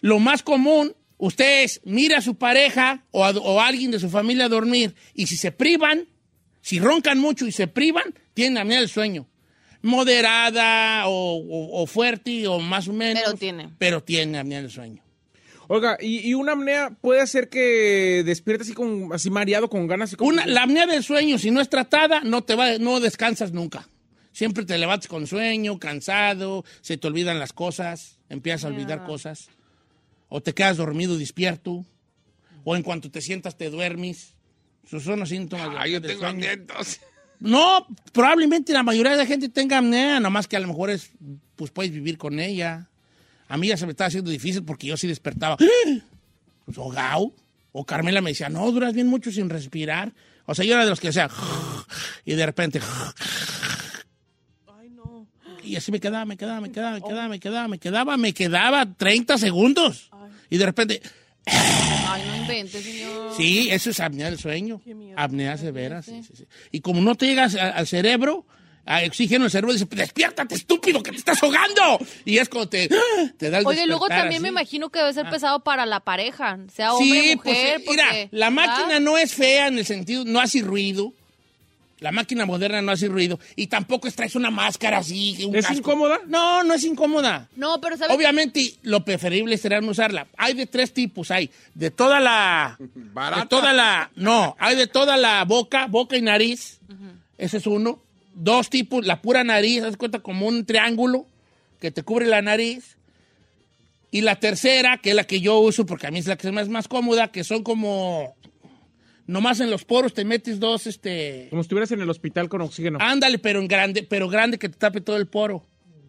Speaker 1: lo más común, usted es, mira a su pareja o a, o a alguien de su familia a dormir y si se privan, si roncan mucho y se privan, tienen apnea del sueño. Moderada o, o- o fuerte o más o menos.
Speaker 5: Pero tiene.
Speaker 1: Pero tiene apnea del sueño.
Speaker 4: Oiga, y, y una apnea puede hacer que despierte así con así mareado con ganas como
Speaker 1: Una, la apnea del sueño, si no es tratada, no te va, no descansas nunca. Siempre te levantas con sueño, cansado, se te olvidan las cosas, empiezas a olvidar cosas. O te quedas dormido, despierto. O en cuanto te sientas, te duermes. Esos son los síntomas de
Speaker 2: Ay, yo tengo nietos.
Speaker 1: No, probablemente la mayoría de la gente tenga apnea, nada más que a lo mejor es, pues puedes vivir con ella. A mí ya se me estaba haciendo difícil porque yo sí despertaba. Pues, o Gau, o Carmela me decía, no, duras bien mucho sin respirar. O sea, yo era de los que decía, y de repente,
Speaker 6: Ay, no.
Speaker 1: y así me quedaba, me quedaba, me quedaba, me quedaba, me quedaba, me quedaba, me quedaba 30 segundos. Y de repente,
Speaker 5: Ay, no inventes, señor.
Speaker 1: Sí, eso es apnea del sueño.
Speaker 6: Qué miedo.
Speaker 1: Apnea severa, sí, sí, sí. Y como no te llegas al cerebro, oxígeno, el cerebro dice, despiértate, estúpido, que te estás ahogando. Y es cuando te, te da el
Speaker 5: Oye, luego también me imagino que debe ser pesado para la pareja, sea hombre
Speaker 1: Sí,
Speaker 5: o mujer.
Speaker 1: pues, mira,
Speaker 5: porque-
Speaker 1: la máquina
Speaker 5: ¿verdad?
Speaker 1: no es fea en el sentido, no hace ruido. La máquina moderna no hace ruido. Y tampoco es traes una máscara así. un
Speaker 4: ¿Es
Speaker 1: casco.
Speaker 4: incómoda?
Speaker 1: No, no es incómoda.
Speaker 5: No, pero ¿sabes?
Speaker 1: Obviamente, lo preferible será no usarla. Hay de tres tipos, hay de toda la...
Speaker 2: Barata.
Speaker 1: De toda la... No, hay de toda la boca, boca y nariz. Ese es uno. Dos tipos, la pura nariz, haz cuenta como un triángulo que te cubre la nariz. Y la tercera, que es la que yo uso, porque a mí es la que es más, más cómoda, que son como... Nomás en los poros te metes dos, este...
Speaker 4: Como si estuvieras en el hospital con oxígeno.
Speaker 1: Ándale, pero en grande, pero grande que te tape todo el poro.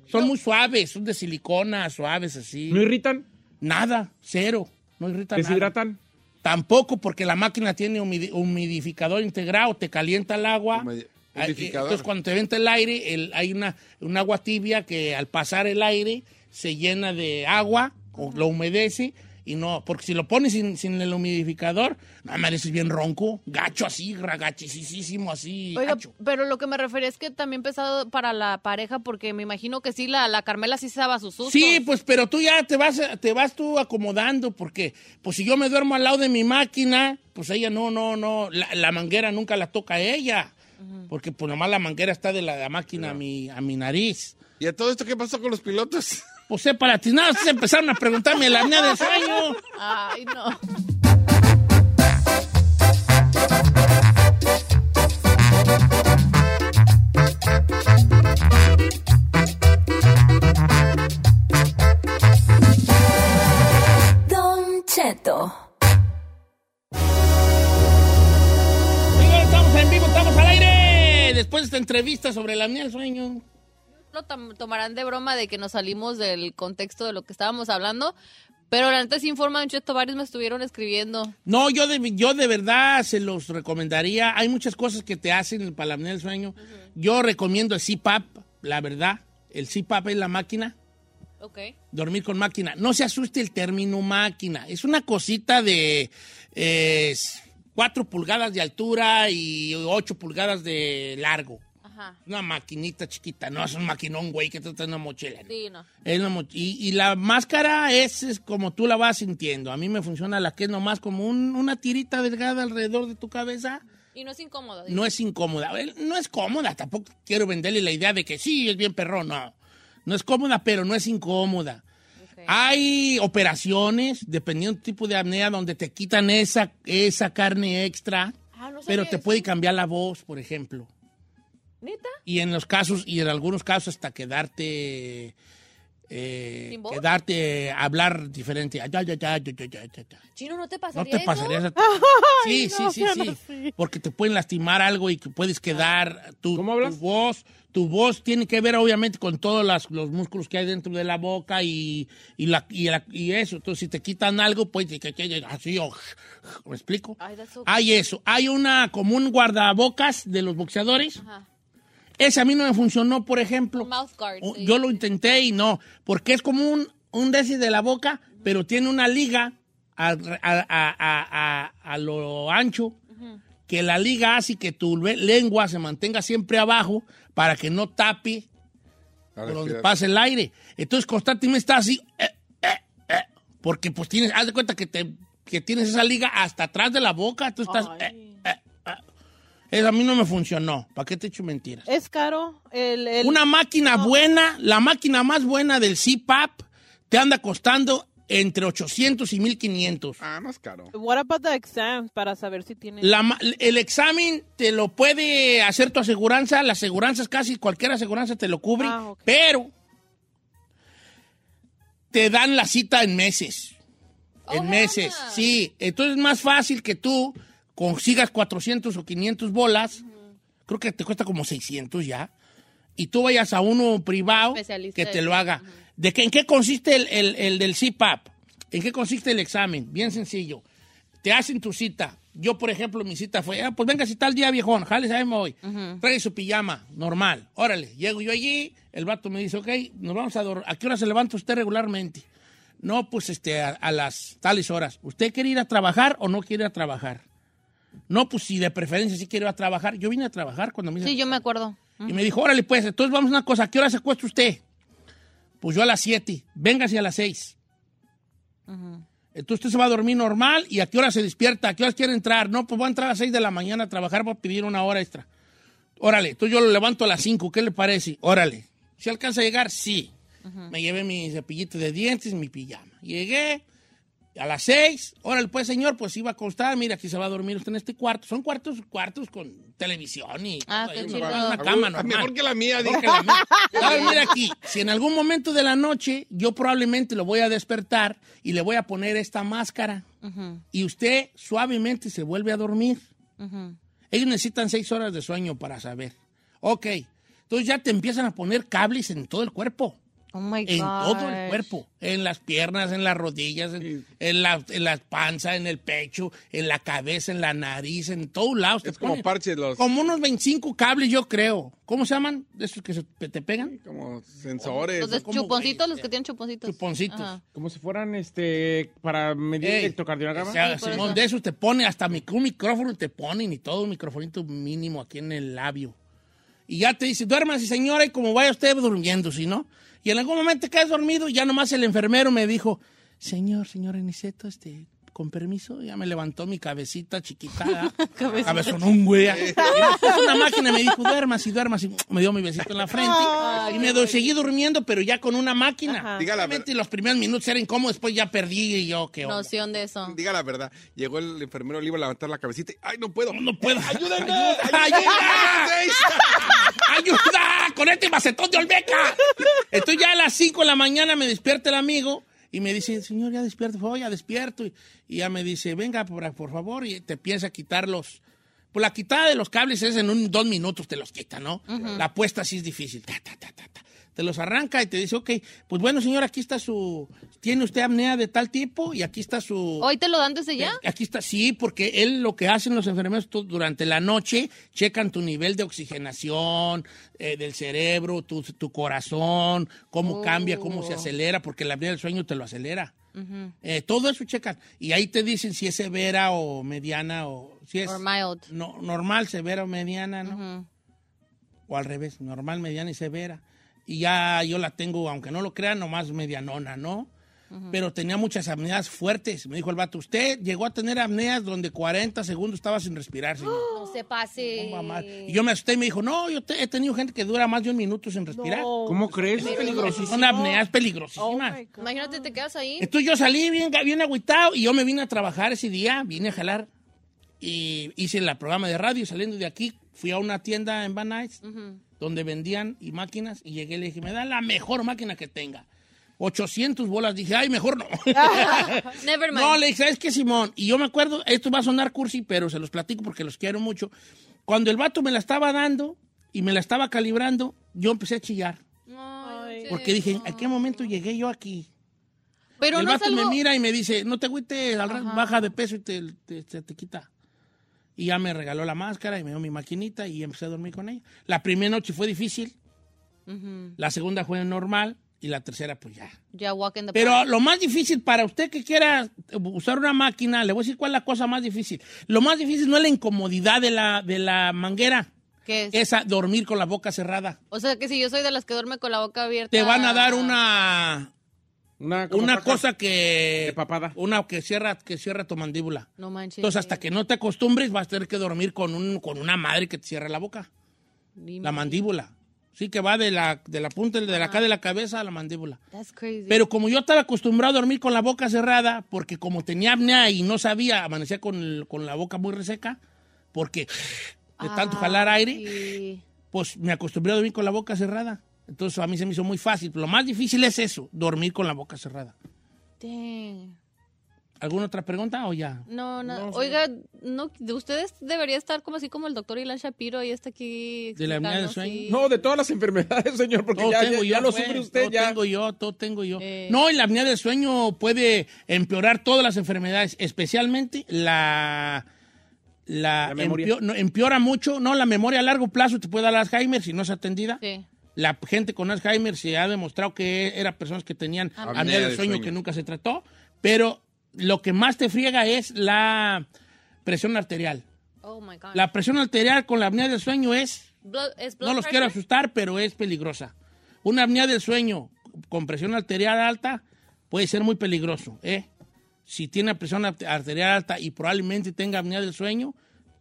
Speaker 1: Son muy suaves, son de silicona, suaves así.
Speaker 4: ¿No irritan?
Speaker 1: Nada, cero. No irrita nada.
Speaker 4: ¿Deshidratan?
Speaker 1: Tampoco porque la máquina tiene humidi- humidificador integrado, te calienta el agua. Entonces cuando te venta el aire, el- hay una, un agua tibia que al pasar el aire se llena de agua, o lo humedece y no, porque si lo pones sin, sin el humidificador, no, mereces bien ronco, gacho así, ragachisísimo así,
Speaker 5: Oiga,
Speaker 1: gacho.
Speaker 5: pero lo que me refería es que también pesado para la pareja, porque me imagino que sí, la, la Carmela sí se daba sus sustos.
Speaker 1: Sí, pues, pero tú ya te vas, te vas tú acomodando, porque, pues, si yo me duermo al lado de mi máquina, pues ella no, no, no, la, la manguera nunca la toca a ella, porque, pues, nomás la manguera está de la, la máquina a, mi, a mi nariz.
Speaker 2: ¿Y a todo esto qué pasó con los pilotos?
Speaker 1: Pues, sé, para ti, nada, se empezaron a preguntarme la apnea del sueño.
Speaker 5: Ay, no.
Speaker 1: Sobre la apnea del sueño.
Speaker 5: Lo tomarán de broma de que nos salimos del contexto de lo que estábamos hablando, pero la neta sí informan, Cheto, varios me estuvieron escribiendo.
Speaker 1: No, yo de, yo de verdad se los recomendaría. Hay muchas cosas que te hacen para la apnea del sueño. Yo recomiendo el CPAP, la verdad. El CPAP es la máquina.
Speaker 5: Ok.
Speaker 1: Dormir con máquina. No se asuste el término máquina. Es una cosita de eh, 4 pulgadas de altura y 8 pulgadas de largo.
Speaker 5: Ajá.
Speaker 1: Una maquinita chiquita. No es un maquinón, güey, que trae una mochila. ¿no?
Speaker 5: Sí, no.
Speaker 1: Es una moch- y, y la máscara es, es como tú la vas sintiendo. A mí me funciona la que es nomás como un- una tirita delgada alrededor de tu cabeza.
Speaker 5: Y no es incómodo.
Speaker 1: No es incómoda. No es cómoda. Tampoco quiero venderle la idea de que sí, es bien perrón. No. No es cómoda, pero no es incómoda. Hay operaciones, dependiendo del tipo de apnea, donde te quitan esa, esa carne extra,
Speaker 5: Ah, no
Speaker 1: pero te
Speaker 5: eso.
Speaker 1: puede cambiar la voz, por ejemplo.
Speaker 5: ¿Neta?
Speaker 1: Y en los casos, y en algunos casos hasta quedarte, eh, quedarte, hablar diferente. Ya, ya, ya, ya, ya, ya, ya, ya.
Speaker 5: Chino, ¿no te
Speaker 1: No
Speaker 5: pasaría
Speaker 1: te
Speaker 5: eso?
Speaker 1: pasaría esa- Sí, sí,
Speaker 6: no,
Speaker 1: sí, sí. Porque te pueden lastimar algo y que puedes quedar. Tu, tu voz, tu voz tiene que ver obviamente con todos las- los músculos que hay dentro de la boca y, y, la, y, la- y eso. Entonces, si te quitan algo, pues que, que- que- así o ¿me explico?
Speaker 5: Ay, that's so
Speaker 1: Hay eso. Hay una como un guardabocas de los boxeadores.
Speaker 5: Ajá.
Speaker 1: Ese a mí no me funcionó, por ejemplo.
Speaker 5: Un mouth guard,
Speaker 1: O-
Speaker 5: sí.
Speaker 1: Yo lo intenté y no, porque es como un, un desi de la boca, pero tiene una liga a, a- a- a- a- a lo ancho, que la liga hace que tu le- lengua se mantenga siempre abajo para que no tape por donde pasa el aire. Entonces constantemente está así, eh, eh, eh, porque pues tienes, haz de cuenta que, te, que tienes esa liga hasta atrás de la boca, tú estás... Eso a mí no me funcionó, ¿para qué te echo mentiras?
Speaker 6: Es caro. El, el-
Speaker 1: Una máquina buena, la máquina más buena del CPAP, te anda costando entre 800 y 1500.
Speaker 2: Ah, es caro.
Speaker 6: What about the exams para saber si tiene.
Speaker 1: El examen te lo puede hacer tu aseguranza, la aseguranza es casi cualquier aseguranza te lo cubre,
Speaker 6: Ah,
Speaker 1: pero te dan la cita en meses. en meses, sí. Entonces es más fácil que tú consigas 400 o 500 bolas, creo que te cuesta como 600 ya, y tú vayas a uno privado que te lo haga. ¿De qué, ¿En qué consiste el, el- el del CPAP? ¿En qué consiste el examen? Bien sencillo. Te hacen tu cita. Yo, por ejemplo, mi cita fue, ah, pues venga, si tal día, viejón, jale, ahí me voy. Trae su pijama, normal. Órale, llego yo allí, el vato me dice, ok, nos vamos a dormir. ¿A qué hora se levanta usted regularmente? No, pues este, a, a las tales horas. ¿Usted quiere ir a trabajar o no quiere ir a trabajar? No, pues si de preferencia sí quiero ir a trabajar. Yo vine a trabajar cuando me hice-
Speaker 5: Sí, yo me acuerdo.
Speaker 1: y me dijo, órale, pues, entonces vamos a una cosa, ¿a qué hora se acuesta usted? Pues yo a las 7, véngase a las 6. Entonces usted se va a dormir normal y a qué hora se despierta, a qué horas quiere entrar. No, pues voy a entrar a las 6 de la mañana a trabajar para pedir una hora extra. Órale, entonces yo lo levanto a las 5, ¿qué le parece? Órale. ¿Si alcanza a llegar? Sí. Me llevé mi cepillito de dientes, mi pijama. Llegué a las 6, órale, pues señor, pues iba a constar, mira, aquí se va a dormir usted en este cuarto. Son cuartos, cuartos con televisión y
Speaker 5: Ah, qué chido.
Speaker 1: una cama normal.
Speaker 2: Mejor que la mía, dije.
Speaker 1: que la mía. A ver, mira aquí, si en algún momento de la noche yo probablemente lo voy a despertar y le voy a poner esta máscara y usted suavemente se vuelve a dormir. Ellos necesitan seis horas de sueño para saber. Ok, entonces ya te empiezan a poner cables en todo el cuerpo.
Speaker 5: Oh my
Speaker 1: en todo el cuerpo, en las piernas, en las rodillas, en, en la, en la panza, en el pecho, en la cabeza, en la nariz, en todos lados.
Speaker 2: Es como parches los...
Speaker 1: como unos 25 cables, yo creo. ¿Cómo se llaman? ¿De esos que se- te pegan?
Speaker 2: Como sensores.
Speaker 5: Los de
Speaker 1: ¿Cómo,
Speaker 5: chuponcitos, los que tienen chuponcitos.
Speaker 1: Chuponcitos.
Speaker 5: Ajá.
Speaker 4: Como si fueran este para medir el
Speaker 1: Ey,
Speaker 4: electrocardiograma.
Speaker 1: o sea,
Speaker 5: Sí, por
Speaker 1: Simón,
Speaker 5: eso.
Speaker 1: de esos te pone hasta mic- un micrófono te ponen y todo un microfonito mínimo aquí en el labio. Y ya te dice, duérmase señora y como vaya usted durmiendo, si no. Y en algún momento quedas dormido y ya nomás el enfermero me dijo, señor, señor Aniceto, este, con permiso, ya me levantó mi cabecita chiquita. Cabezonón, güey. Y me puso una máquina y me dijo, duermas y duermas. Y me dio mi besito en la frente. y me do- seguí durmiendo, pero ya con una máquina.
Speaker 2: Diga la
Speaker 1: Obviamente los primeros minutos eran incómodos, después ya perdí y yo, ¿qué onda?
Speaker 5: Noción de eso.
Speaker 2: Diga la verdad. Llegó el enfermero, le iba a levantar la cabecita. y, ¡Ay, no puedo!
Speaker 1: No puedo.
Speaker 2: ¡Ayúdenme!
Speaker 1: ¡Ayuda! ¡Ayuda! ¡Con este macetón de Olmeca! Entonces ya a las 5 de la mañana me despierta el amigo y me dice, señor, ya despierto. Fue, ya despierto. Y, y ya me dice, venga, por, por favor, y te empieza a quitar los... Pues la quitada de los cables es en un, dos minutos te los quita, ¿no? La puesta sí es difícil. Ta, ta, ta, ta, ta. Te los arranca y te dice, ok, pues bueno, señor, aquí está su... Tiene usted apnea de tal tipo y aquí está su...
Speaker 5: ¿Hoy te lo dan desde ya?
Speaker 1: Eh, Aquí está, sí, porque él lo que hacen los enfermeros durante la noche, checan tu nivel de oxigenación eh, del cerebro, tu, tu corazón, cómo cambia, cómo se acelera, porque la apnea del sueño te lo acelera. Eh, todo eso checan. Y ahí te dicen si es severa o mediana o si es
Speaker 5: Or mild.
Speaker 1: no, normal, severa o mediana, ¿no? O al revés, normal, mediana y severa. Y ya yo la tengo, aunque no lo crean, nomás medianona, ¿no? Pero tenía muchas apneas fuertes. Me dijo el vato, usted llegó a tener apneas donde 40 segundos estaba sin respirar, señor.
Speaker 5: No se pase.
Speaker 1: Y yo me asusté y me dijo, no, yo te- he tenido gente que dura más de un minuto sin respirar.
Speaker 4: ¿Cómo crees? Es peligrosísimo.
Speaker 1: Son apneas
Speaker 6: Oh
Speaker 1: peligrosísimas.
Speaker 6: God.
Speaker 5: Imagínate, te quedas ahí.
Speaker 1: Entonces yo salí bien, bien agüitado y yo me vine a trabajar ese día, vine a jalar y hice el programa de radio saliendo de aquí. Fui a una tienda en Van Nuys donde vendían y máquinas y llegué y le dije, me dan la mejor máquina que tenga. 800 bolas. Dije, ay, mejor no.
Speaker 5: Never mind.
Speaker 1: no, le dije, ¿sabes qué, Simón? Y yo me acuerdo, esto va a sonar cursi, pero se los platico porque los quiero mucho. Cuando el vato me la estaba dando y me la estaba calibrando, yo empecé a chillar.
Speaker 5: Ay,
Speaker 1: Porque dije, ¿a qué momento llegué yo aquí?
Speaker 5: Pero
Speaker 1: el
Speaker 5: no
Speaker 1: vato me mira y me dice, no te agüites, al baja de peso y te, te- te quita. Y ya me regaló la máscara y me dio mi maquinita y empecé a dormir con ella. La primera noche fue difícil, la segunda fue normal y la tercera pues ya.
Speaker 5: Ya walk in the
Speaker 1: Pero
Speaker 5: park.
Speaker 1: lo más difícil para usted que quiera usar una máquina, le voy a decir cuál es la cosa más difícil. Lo más difícil no es la incomodidad de la, de la manguera,
Speaker 5: ¿Qué es?
Speaker 1: es a dormir con la boca cerrada.
Speaker 5: O sea, que si yo soy de las que duerme con la boca abierta...
Speaker 1: Te van a dar una,
Speaker 4: Una,
Speaker 1: cosa que...
Speaker 4: de papada.
Speaker 1: Una que cierra, que cierra tu mandíbula.
Speaker 5: No manches.
Speaker 1: Entonces, hasta que no te acostumbres, vas a tener que dormir con, un, con una madre que te cierre la boca,
Speaker 5: Dime.
Speaker 1: la mandíbula. Sí, que va de la, de la punta de la, acá de la cabeza a la mandíbula.
Speaker 5: That's crazy.
Speaker 1: Pero como yo estaba acostumbrado a dormir con la boca cerrada, porque como tenía apnea y no sabía, amanecía con, el- con la boca muy reseca, porque de tanto
Speaker 5: Ah,
Speaker 1: jalar aire,
Speaker 5: sí.
Speaker 1: pues me acostumbré a dormir con la boca cerrada. Entonces a mí se me hizo muy fácil. Lo más difícil es eso, dormir con la boca cerrada.
Speaker 5: Dang.
Speaker 1: ¿Alguna otra pregunta o ya?
Speaker 5: No, no. Oiga, no, de ustedes debería estar como así como el doctor Ilan Shapiro y está aquí.
Speaker 1: ¿De la apnea del sueño?
Speaker 5: sí.
Speaker 4: No, de todas las enfermedades, señor, porque
Speaker 1: Todo
Speaker 4: ya,
Speaker 1: tengo
Speaker 4: ya,
Speaker 1: yo,
Speaker 4: lo
Speaker 1: pues,
Speaker 4: sufre usted
Speaker 1: todo
Speaker 4: ya.
Speaker 1: tengo yo, todo tengo yo.
Speaker 5: Eh.
Speaker 1: No, y la apnea del sueño puede empeorar todas las enfermedades, especialmente la... La,
Speaker 4: La memoria.
Speaker 1: empeo- no, empeora mucho, no, la memoria a largo plazo te puede dar Alzheimer si no es atendida.
Speaker 5: Sí.
Speaker 1: La gente con Alzheimer se ha demostrado que eran personas que tenían
Speaker 5: Apnea
Speaker 1: apnea del sueño,
Speaker 2: sueño.
Speaker 1: que nunca se trató, pero lo que más te friega es la presión arterial.
Speaker 5: Oh my God.
Speaker 1: La presión arterial con la apnea del sueño es
Speaker 5: Blood- ¿es blood
Speaker 1: no los quiero
Speaker 5: pressure?
Speaker 1: asustar, pero es peligrosa. Una apnea del sueño con presión arterial alta puede ser muy peligroso. ¿eh? Si tiene presión arte- arterial alta y probablemente tenga apnea del sueño,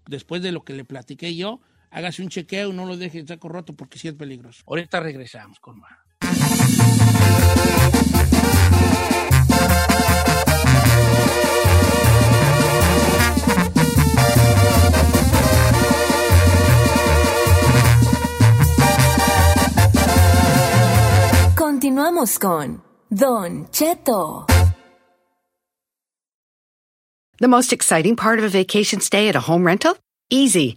Speaker 1: después de lo que le platiqué yo, hágase un chequeo no lo deje en saco roto porque sí es peligroso. Ahorita regresamos con más.
Speaker 7: Continuamos con Don Cheto.
Speaker 9: The most exciting part of a vacation stay at a home rental? Easy.